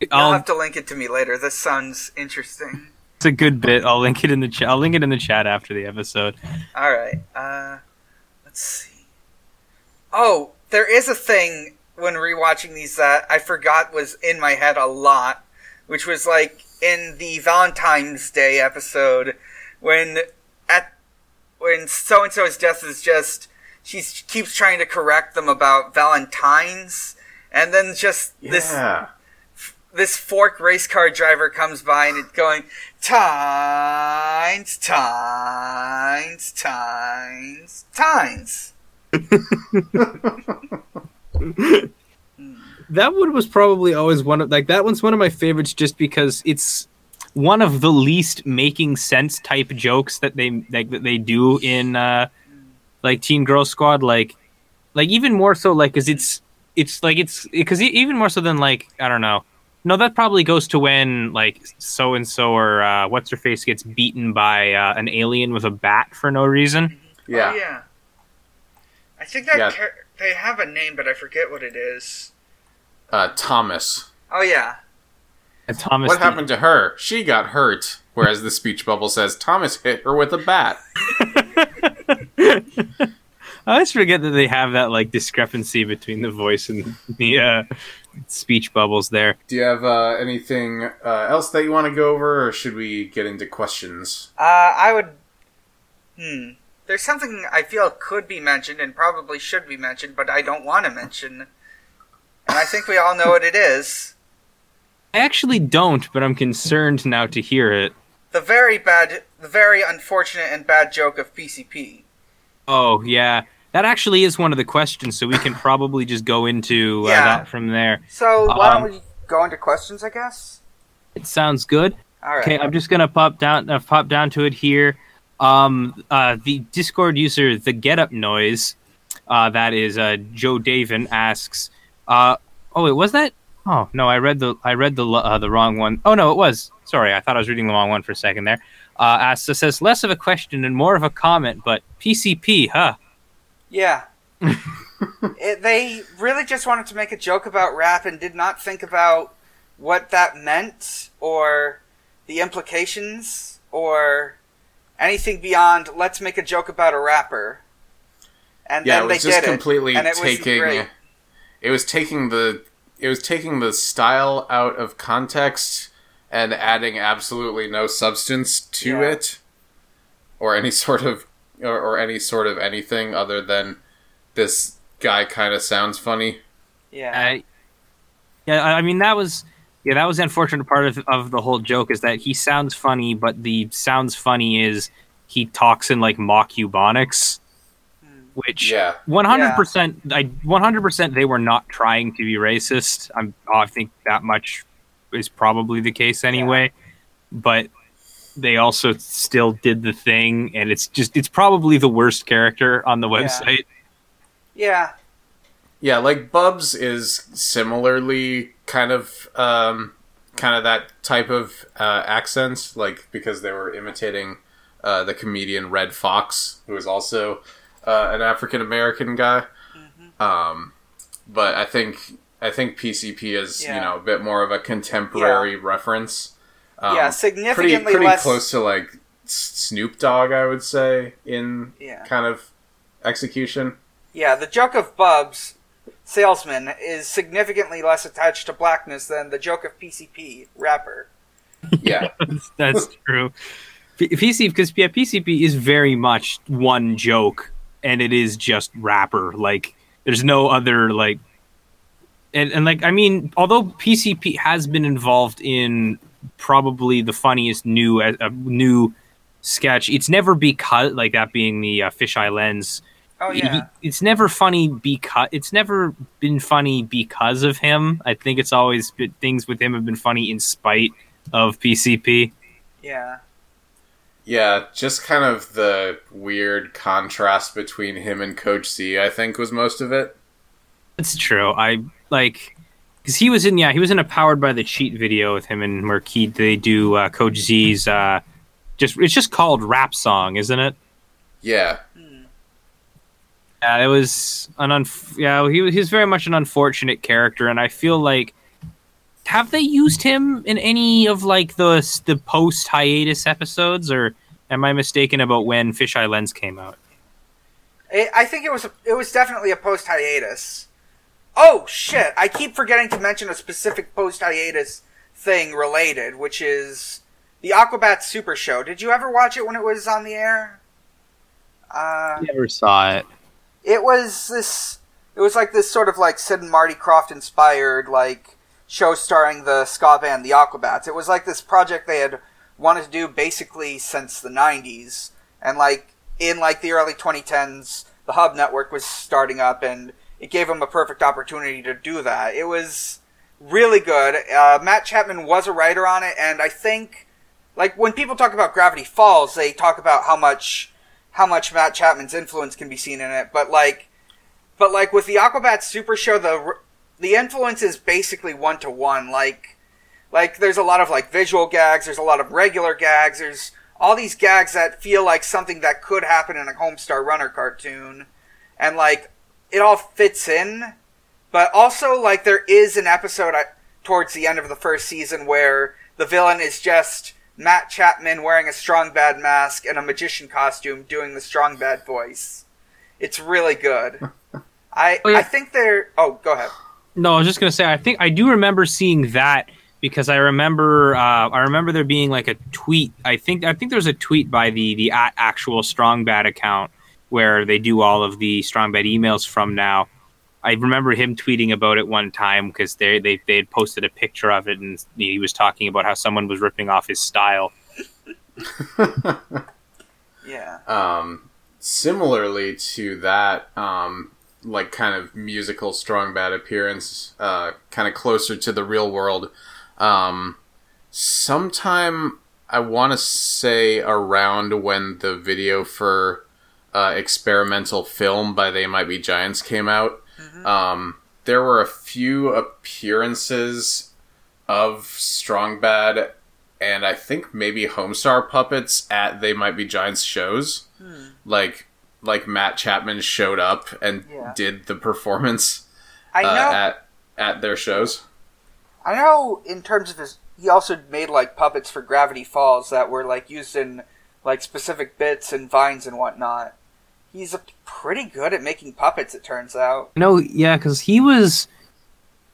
You'll
I'll,
have to link it to me later. This sounds interesting.
it's a good bit i'll link it in the chat i'll link it in the chat after the episode
All right. Uh, let's see. Oh, there is a thing when rewatching these that I forgot was in my head a lot, which was like in the Valentine's Day episode when at when so and so's death is just she keeps trying to correct them about Valentine's, and then just this
Yeah,
this fork race car driver comes by and it's going times times times tines
that one was probably always one of like that one's one of my favorites just because it's one of the least making sense type jokes that they like that they do in uh like teen girl squad like like even more so like because it's it's like it's because even more so than like i don't know no that probably goes to when like so and so or uh what's her face gets beaten by uh, an alien with a bat for no reason
yeah.
oh, yeah i think that
Yeah.
char- they have a name but i forget what it is
Uh, Thomas.
oh yeah
and thomas
What happened to her? She got hurt. Whereas the speech bubble says Thomas hit her with a bat.
I always forget that they have that like discrepancy between the voice and the uh, speech bubbles there.
Do you have uh, anything uh, else that you want to go over, or should we get into questions?
uh i would hmm there's something i feel could be mentioned and probably should be mentioned but i don't want to mention and i think we all know what it is
I actually don't, but I'm concerned now to hear it.
The very bad, the very unfortunate and bad joke of PCP.
Oh yeah, that actually is one of the questions, so we can probably just go into uh,
Yeah.
that from there.
So why
Um,
don't we go into questions? I guess.
It sounds good.
All right.
Okay, I'm just gonna pop down uh, pop down to it here. Um, uh, the Discord user, the Get Up Noise, uh, that is uh, Joe Davin asks. Uh, oh, wait, was that? Oh no, I read the I read the uh, the wrong one. Oh no, it was. Sorry, I thought I was reading the wrong one for a second there. Uh, asks it says less of a question and more of a comment, but PCP, huh?
Yeah. it, they really just wanted to make a joke about rap and did not think about what that meant or the implications or anything beyond let's make a joke about a rapper. And
Yeah,
then
it
they
was just
did
completely
it, and it was
taking.
great.
It was taking the. It was taking the style out of context and adding absolutely no substance to
Yeah.
it, or any sort of, or, or any sort of anything other than this guy kind of sounds funny.
Yeah.
I, yeah, I I mean that was yeah that was the unfortunate part of, of the whole joke is that he sounds funny, but the sounds funny is he talks in like mock Ebonics, which
Yeah.
one hundred percent I one hundred percent they were not trying to be racist. I'm I think that much is probably the case anyway, but they also still did the thing, and it's just it's probably the worst character on the
Yeah.
website.
yeah.
Yeah, like Bubs is similarly kind of um, kind of that type of uh, accent, like because they were imitating uh, the comedian Redd Foxx, who is also uh, an African American guy. Um, but I think I think PCP is you know a bit more of a contemporary reference. Um,
yeah, significantly
pretty
less
close to like Snoop Dogg, I would say, in
Yeah.
kind of execution.
Yeah, the joke of Bubs, salesman, is significantly less attached to blackness than the joke of PCP, rapper.
Yeah.
That's true. P- PC because yeah, PCP is very much one joke, and it is just rapper. Like there's no other like, and and like I mean, although PCP has been involved in probably the funniest new uh, uh, new sketch, it's never because like that being the uh, fisheye lens.
Oh
he-
yeah,
it's never funny because it's never been funny because of him. I think it's always been, things with him have been funny in spite of PCP.
yeah,
Yeah, just kind of the weird contrast between him and Coach Z, I think, was most of it.
It's true. I like because he was in yeah he was in a powered by the cheat video with him and where he they do uh, Coach Z's uh just it's just called rap song, isn't it?
Yeah.
Yeah, it was an unf- yeah he was he's very much an unfortunate character, and I feel like have they used him in any of like the the post hiatus episodes, or am I mistaken about when Fisheye Lens came out?
I I think it was it was definitely a post hiatus. Oh shit! I keep forgetting to mention a specific post hiatus thing related, which is the Aquabat Super Show. Did you ever watch it when it was on the air? Uh,
Never saw it.
It was this it was like this sort of like Sid and Marty Krofft inspired like show starring the ska band the Aquabats. It was like this project they had wanted to do basically since the 90s and like in like the early 2010s the Hub network was starting up and it gave them a perfect opportunity to do that. It was really good. Uh, Matt Chapman was a writer on it and I think like when people talk about Gravity Falls they talk about how much how much Matt Chapman's influence can be seen in it, but like, but like with the Aquabat Super Show, the the influence is basically one to one. Like, like there's a lot of like visual gags, there's a lot of regular gags, there's all these gags that feel like something that could happen in a Homestar Runner cartoon, and like it all fits in. But also, like there is an episode at, towards the end of the first season where the villain is just Matt Chapman wearing a strong bad mask and a magician costume doing the strong bad voice. It's really good. I
Oh, yeah.
I think they're oh go ahead.
No, I was just gonna say I think I do remember seeing that because I remember uh, I remember there being like a tweet. I think I think there was a tweet by the the at actual Strong Bad account where they do all of the Strong Bad emails from now. I remember him tweeting about it one time because they they they had posted a picture of it and he was talking about how someone was ripping off his style.
Yeah.
um, similarly to that, um, like kind of musical strong bad appearance, uh, kind of closer to the real world. Um, sometime I want to say around when the video for uh, experimental film by They Might Be Giants came out, um, there were a few appearances of strong bad and I think maybe Homestar puppets at They Might Be Giants shows. Like like Matt Chapman showed up and
Yeah.
did the performance
I
uh,
know.
at at their shows.
I know. In terms of his, he also made like puppets for Gravity Falls that were like used in like specific bits and vines and whatnot. He's a, pretty good at making puppets. It turns out.
No, yeah, because he was,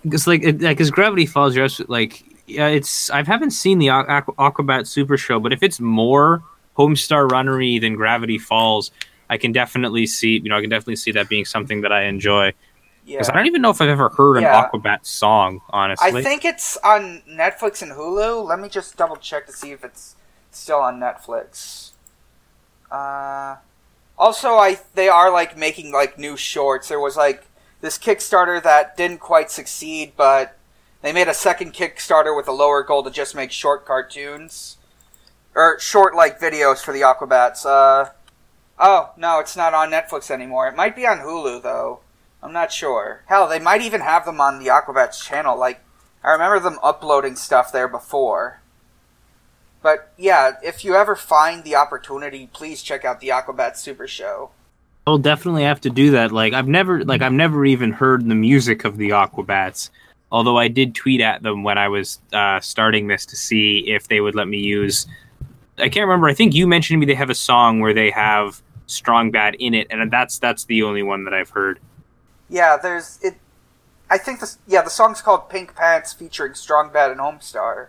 because like it, like his Gravity Falls, you're absolutely- like yeah, it's I haven't seen the Aqu- Aqu- Aquabat Super Show, but if it's more Homestar Runnery than Gravity Falls, I can definitely see you know I can definitely see that being something that I enjoy.
Yeah.
Because I don't even know if I've ever heard an
Yeah.
Aquabat song, honestly.
I think it's on Netflix and Hulu. Let me just double check to see if it's still on Netflix. Uh, also, I they are like making like new shorts. There was like this Kickstarter that didn't quite succeed, but they made a second Kickstarter with a lower goal to just make short cartoons or short like videos for the Aquabats. Uh, oh no, it's not on Netflix anymore. It might be on Hulu though. I'm not sure. Hell, they might even have them on the Aquabats channel. Like, I remember them uploading stuff there before. But yeah, if you ever find the opportunity, please check out the Aquabats Super Show.
I'll definitely have to do that. Like I've never like I've never even heard the music of the Aquabats. Although I did tweet at them when I was uh, starting this to see if they would let me use. I can't remember. I think you mentioned to me they have a song where they have Strong Bad in it, and that's that's the only one that I've heard.
Yeah, there's it. I think this. Yeah, the song's called "Pink Pants" featuring Strong Bad and Homestar.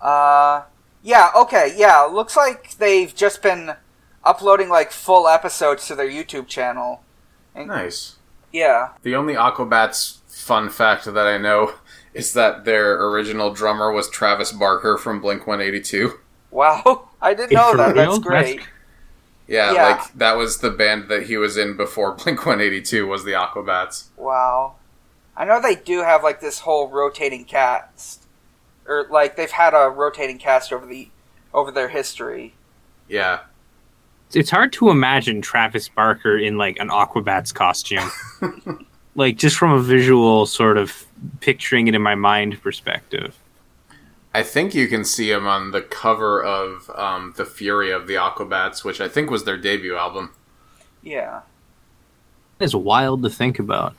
Uh, yeah, okay, yeah. Looks like they've just been uploading like full episodes to their YouTube channel.
And, Nice.
Yeah,
The only Aquabats fun fact that I know is that their original drummer was Travis Barker from Blink 182.
wow, I didn't know
For
that. That's
real?
great.
Yeah,
Yeah.
like that was the band that he was in before Blink 182 was the Aquabats.
Wow. I know they do have like this whole rotating cast, or like they've had a rotating cast over the over their history.
Yeah.
It's hard to imagine Travis Barker in like an Aquabats costume. like just from a visual sort of picturing it in my mind perspective.
I think you can see him on the cover of um, The Fury of the Aquabats, which I think was their debut album.
Yeah.
It's wild to think about.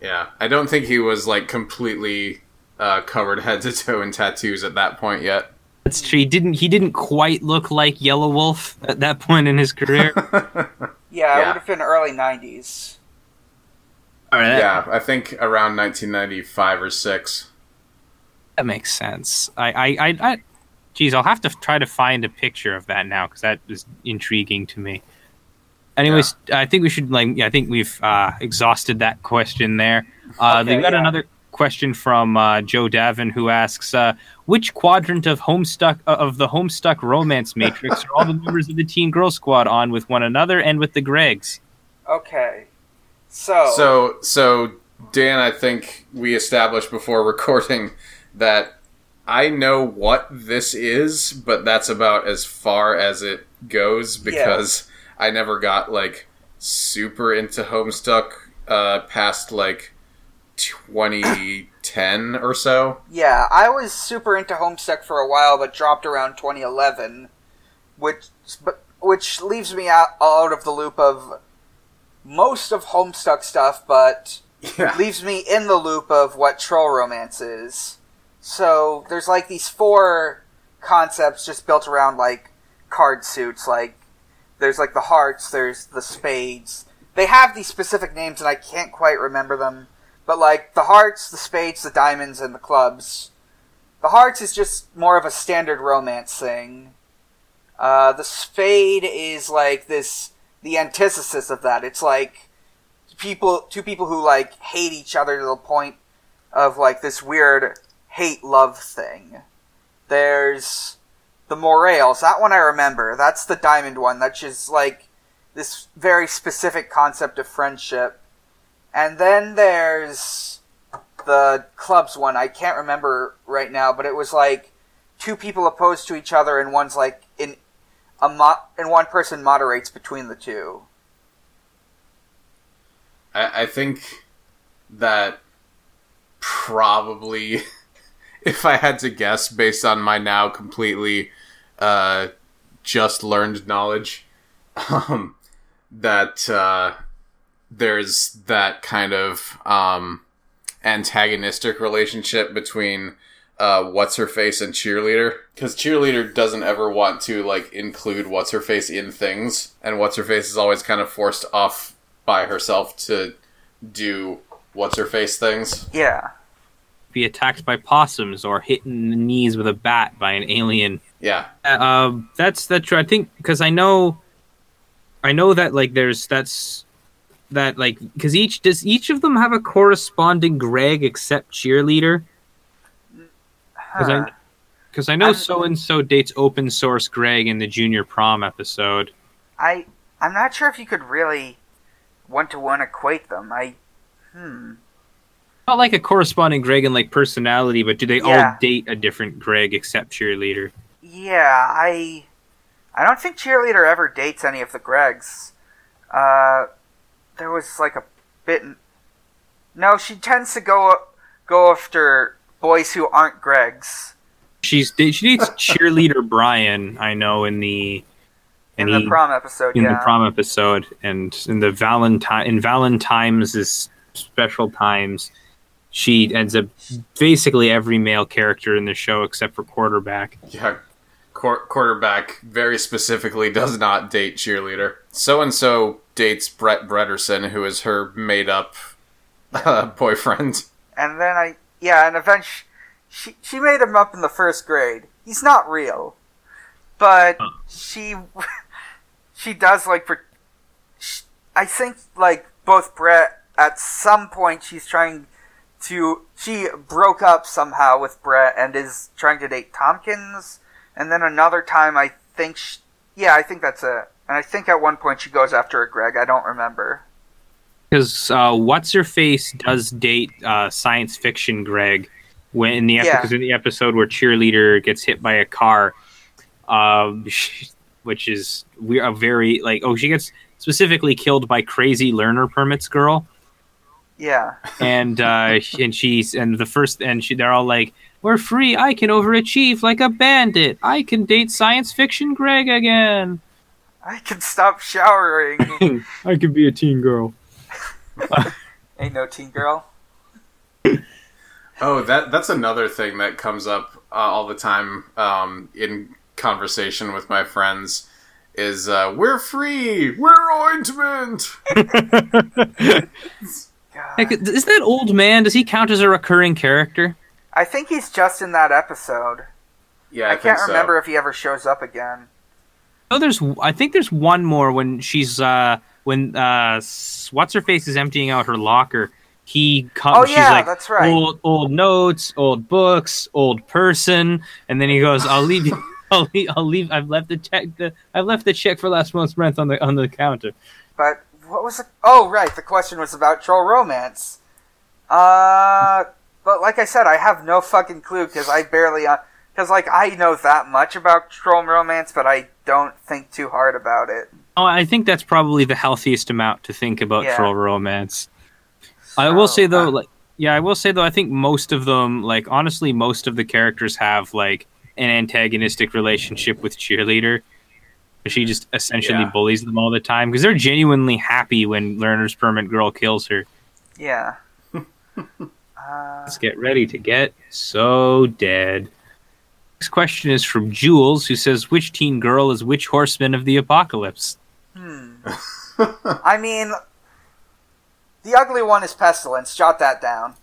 Yeah. I don't think he was like completely uh, covered head to toe in tattoos at that point yet.
That's true. He didn't. He didn't quite look like Yellow Wolf at that point in his career.
Yeah, it
Yeah.
would have been early '90s.
All right,
yeah, I think around 1995 or 6.
that makes sense. I, I, I, I, geez, I'll have to try to find a picture of that now because that is intriguing to me. Anyways, I think we should like. Yeah, I think we've uh, exhausted that question there. Uh,
Okay,
they've got
yeah.
another question from uh, Joe Davin who asks, uh, "Which quadrant of Homestuck uh, of the Homestuck romance matrix are all the members of the Teen Girl Squad on with one another and with the Gregs?"
Okay. So.
So, so Dan, I think we established before recording that I know what this is, but that's about as far as it goes because I never got like super into Homestuck uh, past like 2010 or so.
Yeah, I was super into Homestuck for a while, but dropped around 2011, which but which leaves me out out of the loop of most of Homestuck stuff, but
Yeah.
leaves me in the loop of what troll romance is. So there's like these four concepts just built around like card suits. Like there's like the hearts, there's the spades. They have these specific names, and I can't quite remember them. But like the hearts, the spades, the diamonds, and the clubs. The hearts is just more of a standard romance thing. Uh, the spade is like this, the antithesis of that. It's like people two people who like hate each other to the point of like this weird hate love thing. There's the moirails. That one I remember. That's the diamond one. That's just like this very specific concept of friendship. And then there's the clubs one. I can't remember right now, but it was like two people opposed to each other, and one's like in a mo- and one person moderates between the two.
I, I think that probably, if I had to guess based on my now completely uh, just learned knowledge, um, that uh, there's that kind of um, antagonistic relationship between uh, what's her face and cheerleader because cheerleader doesn't ever want to like include what's her face in things and what's her face is always kind of forced off by herself to do what's her face things
Yeah.
Be attacked by possums or hit in the knees with a bat by an alien.
yeah
Uh, um, that's that's true. I think because I know, I know that like there's that's that like because each does each of them have a corresponding Greg except cheerleader. Because
Huh.
I I know so and so dates open source Greg in the junior prom episode.
I I'm not sure if you could really one to one equate them. I hmm.
Not like a corresponding Greg in like personality, but do they
Yeah.
all date a different Greg except cheerleader?
Yeah, I I don't think cheerleader ever dates any of the Gregs. Uh, there was like a bit. No, she tends to go go after boys who aren't Gregs
She's she dates cheerleader Brian. I know in the
in
and
the
he-
prom episode.
in
yeah,
the prom episode and in the Valentine in Valentine's special times, she ends up basically every male character in the show except for quarterback.
yeah Quar- quarterback very specifically does not date cheerleader so and so dates brett bretterson who is her made-up uh, boyfriend
and then I yeah, and eventually she she made him up in the first grade. He's not real, but
Huh.
she she does like. per- sh I think like both Brett at some point she's trying to she broke up somehow with Brett and is trying to date Tompkins, and then another time I think sh yeah I think that's it. And I think at one point she goes after a Greg. I don't remember.
Because uh, what's her face does date uh, science fiction Greg when in the
Yeah.
episode in the episode where cheerleader gets hit by a car, um, she- which is we are a very like oh she gets specifically killed by crazy learner permits girl.
Yeah.
and uh and she's and the first and she they're all like we're free i can overachieve like a bandit i can date science fiction greg again
I can stop showering.
i can be a teen girl
Ain't no teen girl.
Oh, that that's another thing that comes up uh, all the time um, in conversation with my friends. Is uh, we're free, we're ointment.
God.
Like, is that old man does he count as a recurring character
I think he's just in that episode.
Yeah, I,
I, can't
so.
remember if he ever shows up again.
oh there's i think there's one more when she's uh when uh what's her face is emptying out her locker he comes
Oh,
she's
yeah,
like
that's right.
old old notes old books old person and then he goes i'll leave you I'll leave, I'll leave. I've left the check. The, I've left the check for last month's rent on the on the counter.
But what was it? Oh, right. The question was about troll romance. Uh, but like I said, I have no fucking clue because I barely. Because like I know that much about troll romance, but I don't think too hard about it.
Oh, I think that's probably the healthiest amount to think about
Yeah.
troll romance. I will say though,
uh,
like, yeah, I will say though, I think most of them, like, honestly, most of the characters have like an antagonistic relationship with cheerleader. She just essentially
Yeah.
bullies them all the time because they're genuinely happy when Learner's Permit Girl kills her.
Yeah. uh,
Let's get ready to get so dead. Next question is from Jules, who says, "Which teen girl is which horseman of the apocalypse?"
hmm. I mean, the ugly one is pestilence. Jot that down.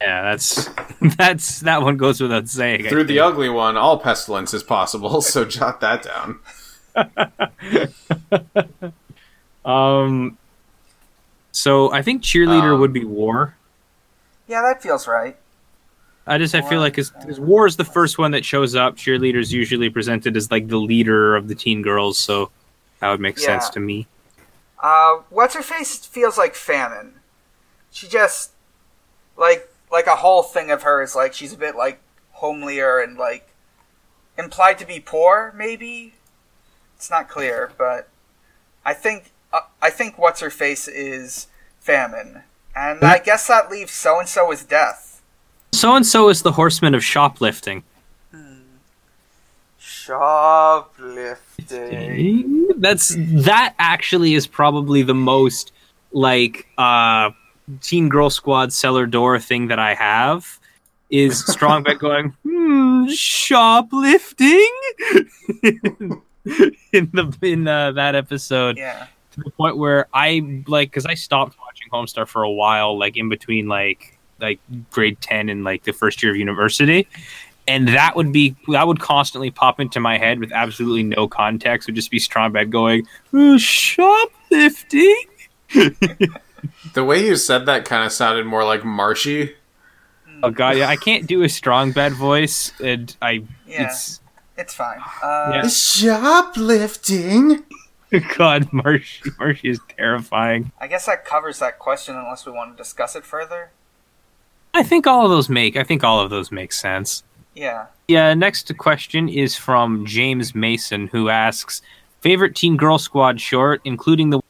Yeah, that's that's that one goes without saying.
Through the ugly one, all pestilence is possible. So jot that down.
Um. So I think cheerleader
Um,
would be war.
Yeah, that feels right.
I just I feel like because war is the first one that shows up. Cheerleader's usually presented as like the leader of the teen girls, so that would make sense to me.
Uh, what's her face feels like famine. She just like like a whole thing of her is like she's a bit like homelier and like implied to be poor. Maybe it's not clear, but I think uh, I think what's her face is famine, and I guess that leaves so and so as death.
So and so is the horseman of shoplifting.
Shoplifting.
That's that actually is probably the most like uh teen girl squad cellar door thing that I have is Strong Bad going hmm, shoplifting in the in uh, that episode
Yeah.
to the point where I like because I stopped watching Homestar for a while, like in between like like grade ten and like the first year of university, and that would be that would constantly pop into my head with absolutely no context. Would just be strong bad going "Uh, shoplifting.
The way you said that kind of sounded more like Marshie.
Oh god, yeah, I can't do a strong bad voice, and I
Yeah.
it's
It's fine. Uh,
Yeah.
Shoplifting.
God, Marshie, Marshie is terrifying.
I guess that covers that question unless we want to discuss it further.
I think all of those make. I think all of those make sense.
Yeah.
Yeah, next question is from James Mason, who asks favorite Teen Girl Squad short, including the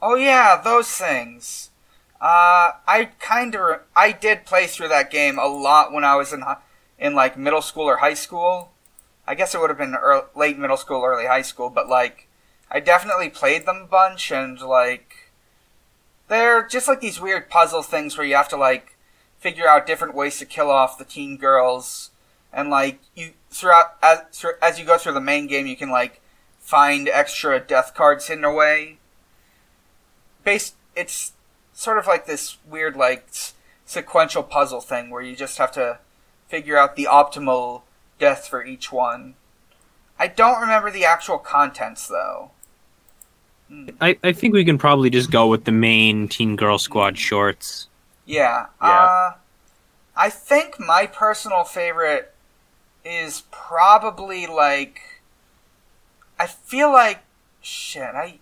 Oh yeah, those things. Uh, I kind of I did play through that game a lot when I was in in like middle school or high school. I guess it would have been ear late middle school, early high school, but like I definitely played them a bunch and like they're just like these weird puzzle things where you have to like figure out different ways to kill off the teen girls. And like you throughout as as you go through the main game you can like find extra death cards hidden away. Based it's sort of like this weird like sequential puzzle thing where you just have to figure out the optimal death for each one i don't remember the actual contents though
I, I think we can probably just go with the main Teen Girl Squad shorts.
yeah,
Yeah.
uh i think my personal favorite is probably like i feel like shit i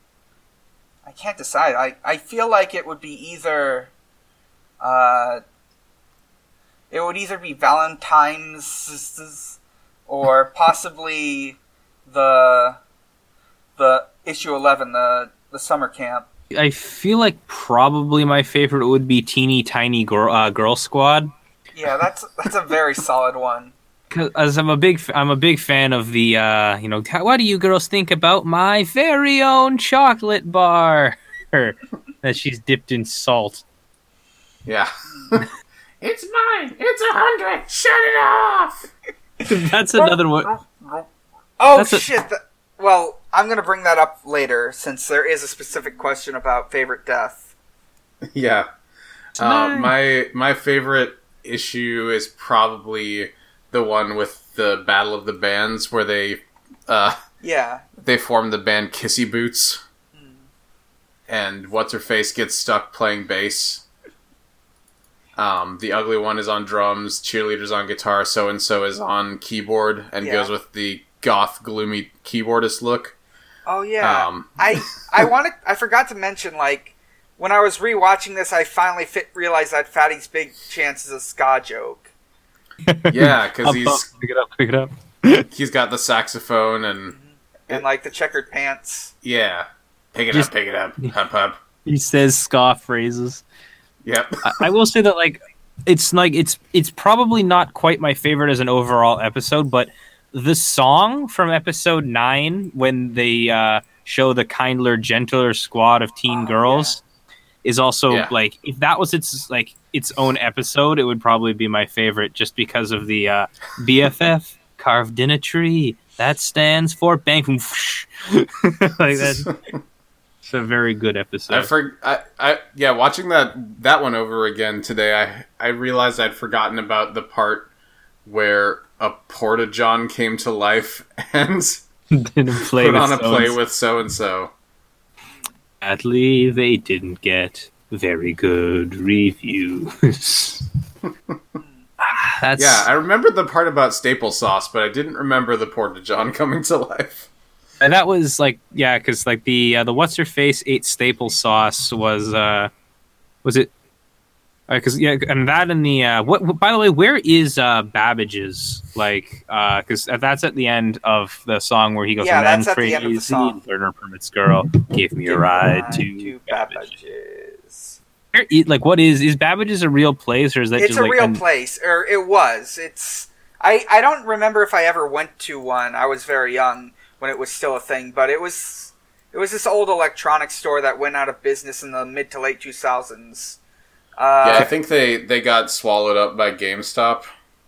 i can't decide i i feel like it would be either uh it would either be valentine's or possibly the the issue 11 the the summer camp
I feel like probably my favorite would be Teeny Tiny Girl, uh, Girl Squad.
yeah that's that's a very solid one
Cause as I'm a big, f- I'm a big fan of the, uh, you know, what do you girls think about my very own chocolate bar that she's dipped in salt?
Yeah. it's mine. It's a hundred. Shut it off.
That's another one.
Oh
That's a-
shit! well, I'm gonna bring that up later since there is a specific question about favorite death.
Yeah. Uh, my my favorite issue is probably the one with the Battle of the Bands where they uh,
Yeah,
they form the band Kissy Boots, and what's her face gets stuck playing bass. Um, the ugly one is on drums, cheerleaders on guitar, so and so is on keyboard, and
Yeah.
goes with the goth, gloomy keyboardist look.
Oh yeah.
Um,
I I wanted I forgot to mention like when I was rewatching this, I finally fit, realized that Fatty's big chance is a ska joke.
Yeah, because he's
pick it up, pick it up.
he's got the saxophone and
And like the checkered pants.
yeah, pick it
Just-
up, pick it up, hop hop.
He says ska phrases.
Yep.
I, I will say that like it's like it's it's probably not quite my favorite as an overall episode, but the song from episode nine when they uh, show the kindler, gentler squad of teen
Oh,
girls is also
Yeah.
like if that was its like its own episode, it would probably be my favorite just because of the uh, BFF carved in a tree that stands for bang boom, whoosh. like that. It's a very good episode.
I for I, I yeah, watching that that one over again today, I I realized I'd forgotten about the part where a porta john came to life and
Didn't play
put on a play with so and so.
Sadly, they didn't get very good reviews. That's
Yeah, I remember the part about staple sauce, but I didn't remember the Porta John coming to life.
And that was like yeah, because like the uh, the what's her face ate staple sauce was uh was it because yeah and that and the uh what by the way where is uh Babbage's like uh because that's at the end of the song where he goes
Yeah,
and
that's at the end of the song.
learner permits girl gave me a ride to Babbage.
Babbage's.
Where like what is is Babbage's a real place or is that
It's
just
a
like
real
an-
place, or it was. It's I I don't remember if I ever went to one. I was very young when it was still a thing, but it was it was this old electronics store that went out of business in the mid to late two thousands. Uh,
yeah, I think they they got swallowed up by GameStop.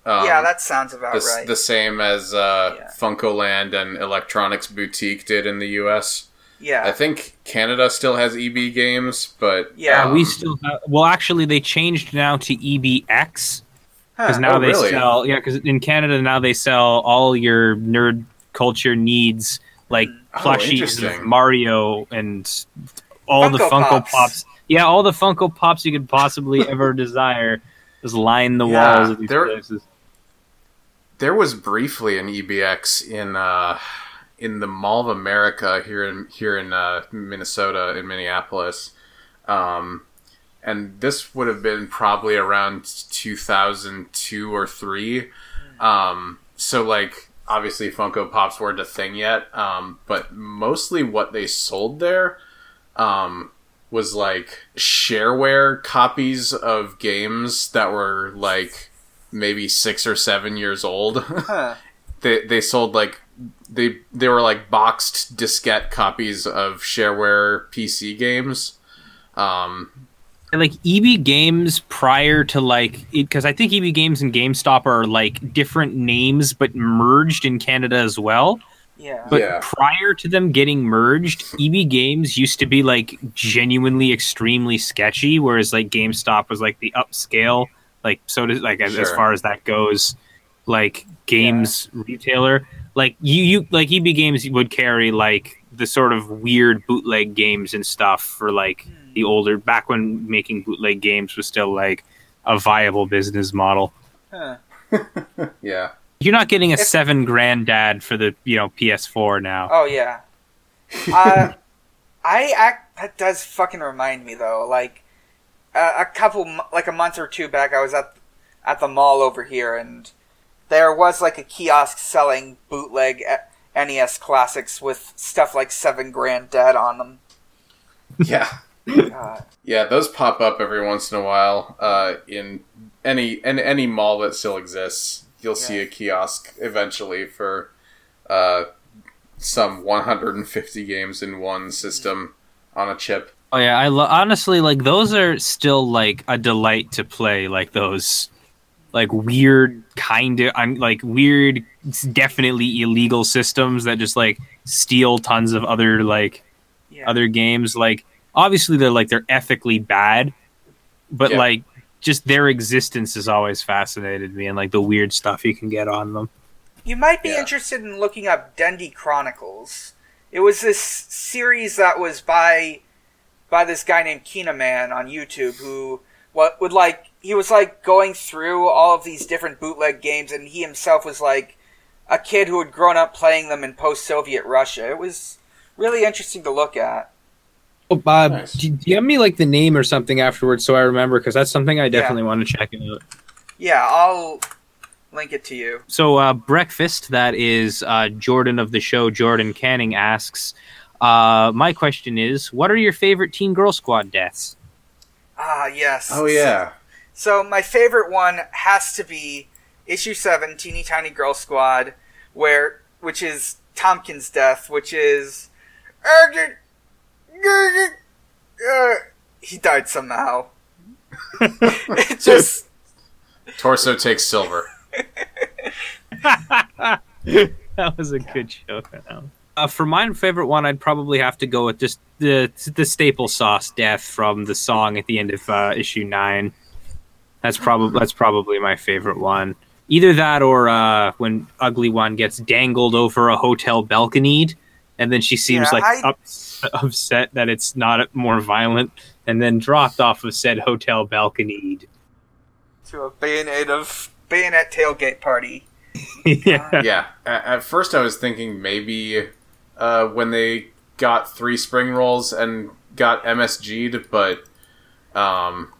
Um,
yeah, that sounds about
the,
right.
the same as uh,
Yeah.
FuncoLand and Electronics Boutique did in the U.S.
yeah,
I think Canada still has EB games, but
Yeah,
Uh, we
um,
still have, well actually they changed now to EBX because
Huh.
now
Oh,
they
really?
sell yeah because in canada now they sell all your nerd culture needs like
Oh,
plushies
interesting.
of mario and all the
Funko
funko
Pops.
pops. yeah all the funko pops you could possibly ever desire just line the
Yeah,
walls of these
there-
places
there was briefly an EBX in uh, in the Mall of America here in here in uh, Minnesota in Minneapolis, um, and this would have been probably around two thousand two or three. Um, so like obviously Funko Pops weren't a thing yet, um, but mostly what they sold there um, was like shareware copies of games that were like maybe six or seven years old.
Huh.
they they sold like they they were like boxed diskette copies of shareware PC games. Um,
like eb games prior to like because i think eb games and gamestop are like different names but merged in canada as well.
Yeah,
But
Yeah.
prior to them getting merged, EB Games used to be like genuinely extremely sketchy, whereas like GameStop was like the upscale, like so does like as, as far as that goes, like games retailer. Like you, you like EB Games would carry like the sort of weird bootleg games and stuff for like hmm. The older back when making bootleg games was still like a viable business model.
Huh.
yeah,
You're not getting a
If-
seven granddad for the you know PS4 now.
Oh yeah. Uh, I act that does fucking remind me though. Like uh, a couple, like a month or two back, I was at at the mall over here, and there was like a kiosk selling bootleg uh, NES classics with stuff like Seven Grand Dad on them.
yeah,
God.
yeah. Those pop up every once in a while uh, in any in any mall that still exists. You'll see a kiosk eventually for uh, some 150 games in one system on a chip.
Oh yeah, I lo- honestly like those are still like a delight to play. Like those, like weird kind of, I'm like weird, definitely illegal systems that just like steal tons of other like
Yeah.
other games. Like obviously they're like they're ethically bad, but
Yeah.
like just their existence has always fascinated me and like the weird stuff you can get on them.
You might be
Yeah.
interested in looking up Dendy Chronicles. It was this series that was by by this guy named Kinaman on YouTube who what would like he was like going through all of these different bootleg games and he himself was like a kid who had grown up playing them in post-Soviet Russia. It was really interesting to look at.
Oh, Bob,
Nice.
do, do you have me like the name or something afterwards so I remember? Because that's something I definitely want to check out.
Yeah, I'll link it to you.
So, uh, breakfast, that is uh, Jordan of the show, Jordan Canning asks, uh, My question is, what are your favorite Teen Girl Squad deaths?
Ah, yes.
Oh yeah,
So my favorite one has to be issue seven, Teeny Tiny Girl Squad, where which is Tompkins' death, which is uh, he died somehow. it just
torso takes silver.
that was a good joke. Uh, for my favorite one, I'd probably have to go with just the the staple sauce death from the song at the end of uh, issue nine. That's probably that's probably my favorite one. Either that or uh, when Ugly One gets dangled over a hotel balcony and then she seems
Yeah,
like
I-
ups- upset that it's not more violent, and then dropped off of said hotel balcony.
To a bayonet of bayonet tailgate party.
yeah.
yeah. At, at first, I was thinking maybe uh, when they got three spring rolls and got MSG'd, but um,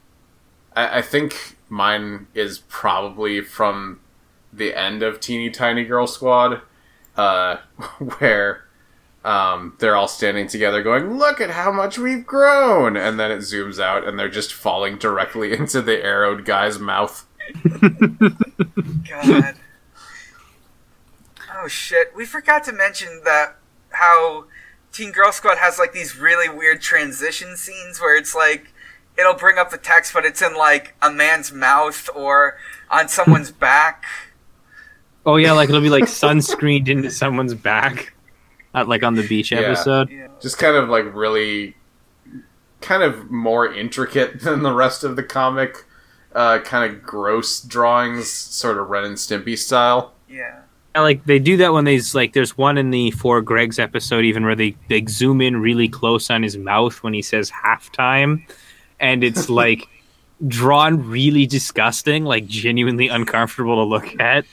I, I think mine is probably from the end of Teeny Tiny Girl Squad, uh, where um, they're all standing together going, Look at how much we've grown! And then it zooms out and they're just falling directly into the arrowed guy's mouth.
God. oh shit! We forgot to mention that how Teen Girl Squad has like these really weird transition scenes where it's like it'll bring up the text, but it's in like a man's mouth or on someone's back.
Oh yeah, like it'll be like sunscreened into someone's back, at, like on the beach
Yeah.
episode.
Yeah.
just kind of like really kind of more intricate than the rest of the comic uh, kind of gross drawings sort of ren and stimpy style
Yeah.
Yeah, like they do that when there's like there's one in the four Greg's episode even where they they zoom in really close on his mouth when he says halftime, and it's like drawn really disgusting, like genuinely uncomfortable to look at.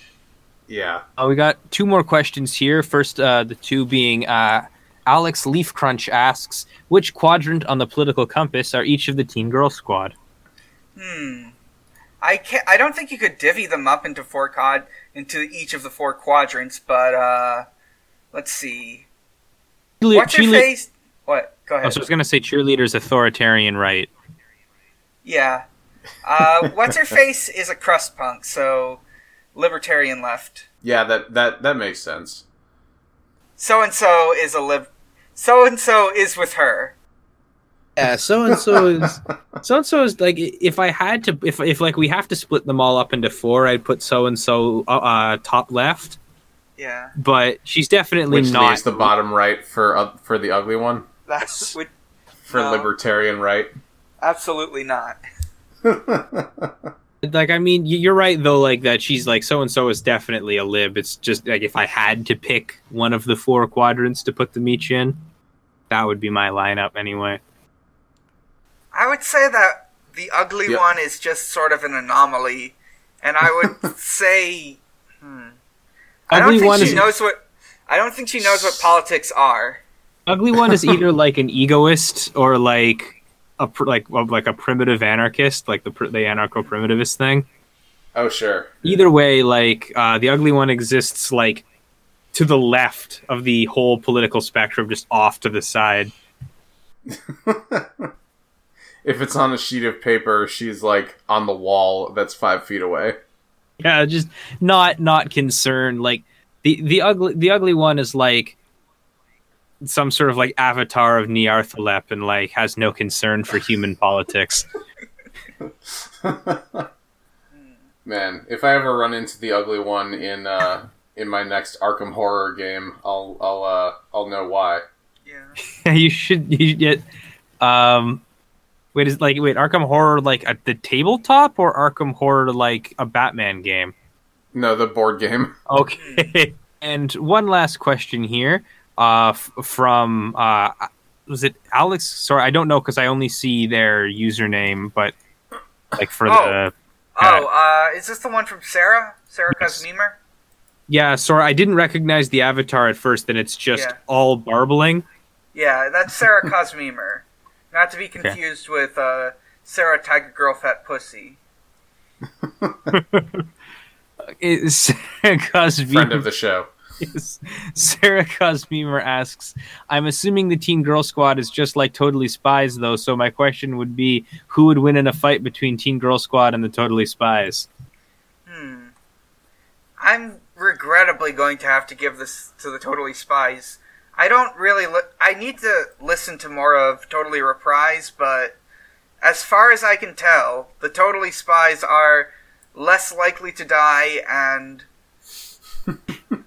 Yeah
Uh, we got two more questions here. First, uh, the two being uh, Alex Leafcrunch asks, which quadrant on the political compass are each of the Teen Girl Squad?
Hmm. I can't. I don't think you could divvy them up into four quad into each of the four quadrants, but uh, let's see.
Cheerle-
What's your
cheerle-
face? What? Go
Oh,
ahead.
so I was gonna say cheerleaders authoritarian right.
Yeah. Uh, what's her face is a crust punk, so libertarian left.
yeah that that that makes sense
So and so is a lib. So and so is with her.
Yeah, so and so is so and so is like if I had to if if like we have to split them all up into four, I'd put so and so uh top left.
Yeah.
But she's definitely
which
not
leaves the bottom right for uh, for the ugly one
That's would
for
No.
libertarian right
absolutely not.
like I mean you're right though like that she's like so and so is definitely a lib. It's just like if I had to pick one of the four quadrants to put them each in, that would be my lineup anyway.
I would say that the ugly
Yeah.
one is just sort of an anomaly, and I would say, hmm, I don't
Ugly
think
one
she
is
knows what. I don't think she knows what politics are.
ugly one is either like an egoist or like a pr- like like a primitive anarchist, like the pr- the anarcho primitivist thing.
oh sure.
Either way like uh, the ugly one exists like to the left of the whole political spectrum just off to the side.
If it's on a sheet of paper she's like on the wall that's five feet away.
Yeah just not not concerned. Like the the ugly the ugly one is like some sort of like avatar of Nyarlathotep and like has no concern for human politics
Man, if I ever run into the ugly one in uh, in my next Arkham Horror game, I'll I'll uh, I'll know why.
Yeah.
you should you should get um wait is like wait arkham horror like at the tabletop or arkham horror like a batman game
No, the board game.
Okay. and one last question here, uh, f- from uh, was it Alex? Sorry, I don't know because I only see their username, but like for
Oh.
the
Oh, uh, is this the one from Sarah? Sarah
Yes.
Kazmimer?
yeah. Sorry, I didn't recognize the avatar at first, and it's just
Yeah.
all barbling.
Yeah, that's Sarah Kazmimer. Not to be confused with uh, Sarah Tiger Girl Fat Pussy.
It's Cosby.
Friend of the show.
Yes. Sarah Cosmemer asks, I'm assuming the Teen Girl Squad is just like Totally Spies, though, so my question would be who would win in a fight between Teen Girl Squad and the Totally Spies?
Hmm. I'm regrettably going to have to give this to the Totally Spies. I don't really. Li- I need to listen to more of Totally Reprise, but as far as I can tell, the Totally Spies are less likely to die and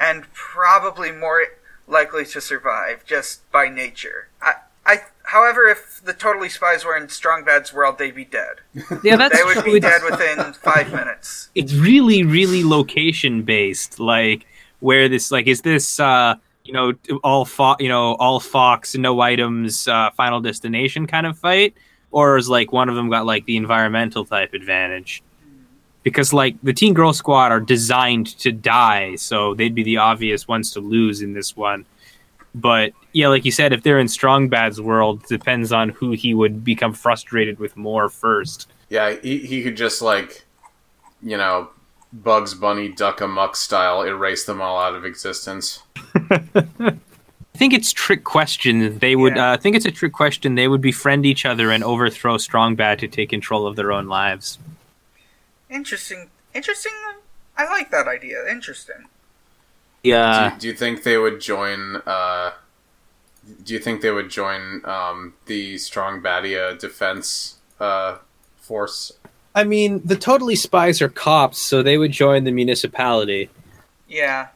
and probably more likely to survive just by nature. I, I, however, if the Totally Spies were in Strong Bad's world, they'd be dead.
Yeah, that's
They would
true.
be dead within five minutes.
it's really really location based like where this like is this uh you know all fo- you know all Fox no items uh, Final Destination kind of fight, or is like one of them got like the environmental type advantage? Because like the Teen Girl Squad are designed to die, so they'd be the obvious ones to lose in this one. But yeah, like you said, if they're in Strong Bad's world, depends on who he would become frustrated with more first.
Yeah, he, he could just like, you know, Bugs Bunny Duck Amuck style erase them all out of existence.
I think it's trick question. They would.
Yeah.
Uh, I think it's a trick question. They would befriend each other and overthrow Strong Bad to take control of their own lives.
Interesting. Interesting. I like that idea. Interesting.
Yeah.
do, do you think they would join? Uh, do you think they would join um, the Strongbadia Defense uh, Force?
I mean, the Totally Spies are cops, so they would join the municipality.
Yeah.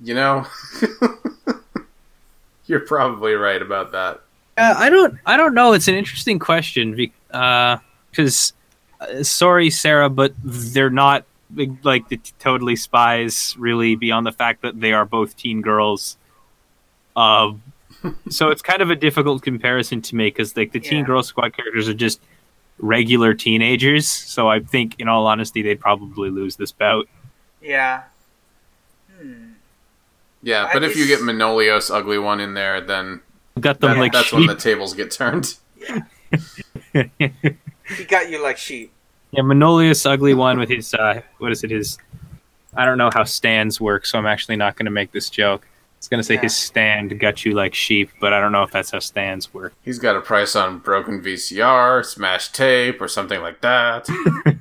You know, you're probably right about that.
Uh, I don't. I don't know. It's an interesting question because, uh, sorry, Sarah, but they're not like- like the Totally Spies. Really, beyond the fact that they are both teen girls. Uh, so it's kind of a difficult comparison to make because like the Teen
Yeah.
Girl Squad characters are just regular teenagers. So I think, in all honesty, they'd probably lose this bout.
Yeah. Hmm.
Yeah,
I
but if you get Manolios Ugly One in there, then
Got them
that-
like
that's when the tables get turned.
He got you like sheep.
Yeah, Manolius ugly one with his uh what is it, his I don't know how stands work, so I'm actually not gonna make this joke. It's gonna say
Yeah.
his stand got you like sheep, but I don't know if that's how stands work.
He's got a price on broken VCR, smashed tape, or something like that.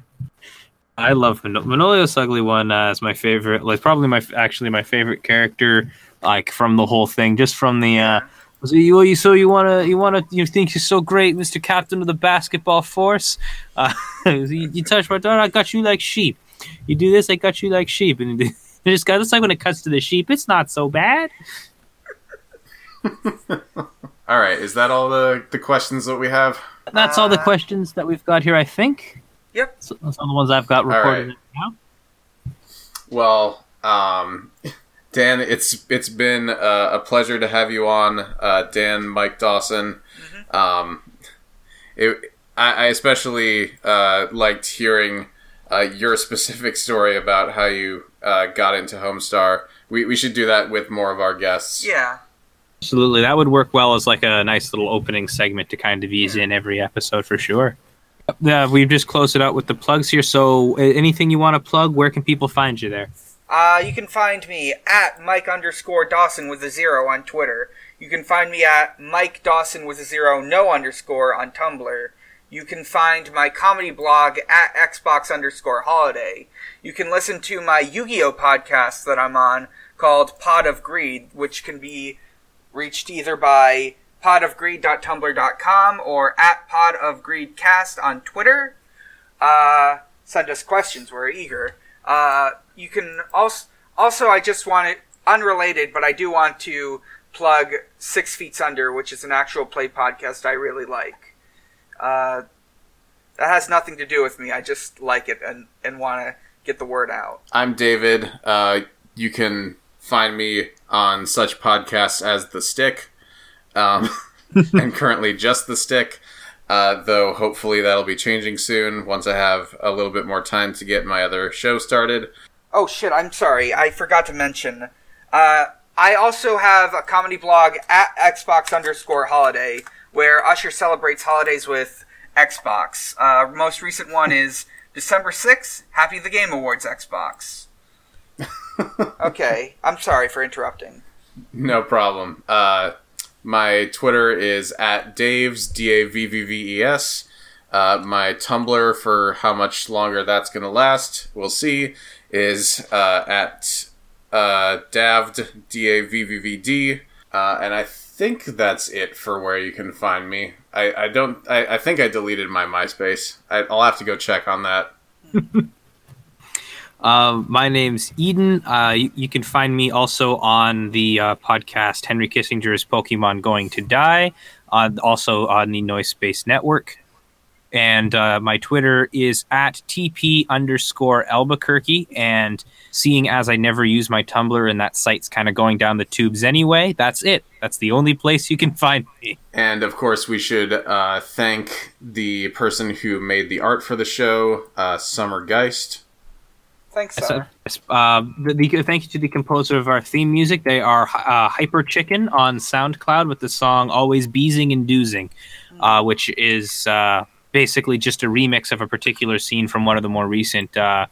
I love Manol- Manolius ugly one uh, is my favorite. Like probably my actually my favorite character, like from the whole thing, just from the. uh so you, you so you wanna you wanna you think you're so great, Mister Captain of the basketball force? Uh, you, you touch my daughter, I got you like sheep. You do this, I got you like sheep, and it just got. It's like when it cuts to the sheep, it's not so bad.
all right, is that all the the questions that we have?
That's all the
Uh,
questions that we've got here, I think.
Yep.
So, those are the ones I've got recorded
right.
now.
Well, um, Dan, it's it's been uh, a pleasure to have you on, uh, Dan, Mike Dawson. Um, it, I, I especially uh, liked hearing uh, your specific story about how you uh, got into Homestar. We we should do that with more of our guests.
Yeah.
Absolutely, that would work well as like a nice little opening segment to kind of ease in every episode for sure. Uh, we've just closed it out with the plugs here. So, uh, anything you want to plug? Where can people find you there?
Uh, you can find me at Mike underscore Dawson with a zero on Twitter. You can find me at Mike Dawson with a zero no underscore on Tumblr. You can find my comedy blog at Xbox underscore holiday. You can listen to my Yu-Gi-Oh podcast that I'm on called Pod of Greed, which can be reached either by podofgreed.tumblr.com or at pod of podofgreedcast on Twitter. Uh, send us questions. We're eager. Uh, you can also, also, I just want it unrelated, but I do want to plug Six Feet Under, which is an actual play podcast I really like. Uh, that has nothing to do with me. I just like it and, and want to get the word out.
I'm David. Uh, you can find me on such podcasts as The Stick, um, and currently just The Stick. Uh, though hopefully that'll be changing soon once I have a little bit more time to get my other show started.
Oh shit, I'm sorry. I forgot to mention. Uh, I also have a comedy blog at Xbox underscore holiday where Usher celebrates holidays with Xbox. Uh, most recent one is December 6th, Happy the Game Awards Xbox. okay, I'm sorry for interrupting.
No problem. Uh, my Twitter is at Dave's D A V V V E S. Uh, my Tumblr for how much longer that's going to last, we'll see, is uh, at uh, Davd D A V V V D. Uh, and I think that's it for where you can find me. I, I don't. I, I think I deleted my MySpace. I, I'll have to go check on that.
Uh, my name's Eden. Uh, you, you can find me also on the uh, podcast Henry Kissinger's Pokemon Going to Die, also on the Noise Space Network. And uh, my Twitter is at TP underscore Albuquerque. And seeing as I never use my Tumblr and that site's kind of going down the tubes anyway, that's it. That's the only place you can find me.
And of course, we should uh, thank the person who made the art for the show, uh, Summer Geist.
Thanks,
So,
Summer.
uh, the, the, thank you to the composer of our theme music. They are uh, Hyper Chicken on SoundCloud with the song "Always Beezing and Doozing," uh, which is uh, basically just a remix of a particular scene from one of the more recent uh,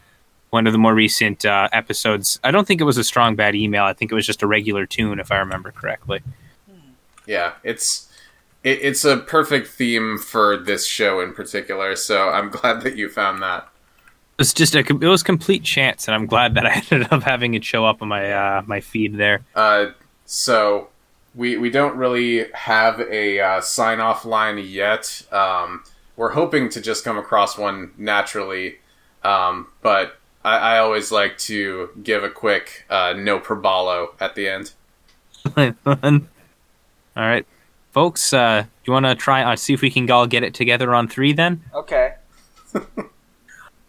one of the more recent uh, episodes. I don't think it was a strong bad email. I think it was just a regular tune, if I remember correctly.
Yeah, it's it, it's a perfect theme for this show in particular. So I'm glad that you found that.
It was just a it was complete chance, and I'm glad that I ended up having it show up on my uh, my feed there.
Uh, so we we don't really have a uh, sign off line yet. Um, we're hoping to just come across one naturally, um, but I, I always like to give a quick uh, no probalo at the end.
All right, folks. Uh, you want to try? Uh, see if we can all get it together on three. Then.
Okay.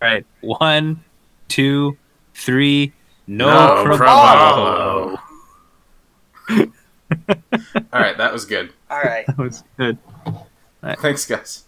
All right. One, two, three. No,
No
probalo.
All right, that was good.
All right.
That was good.
Thanks, guys.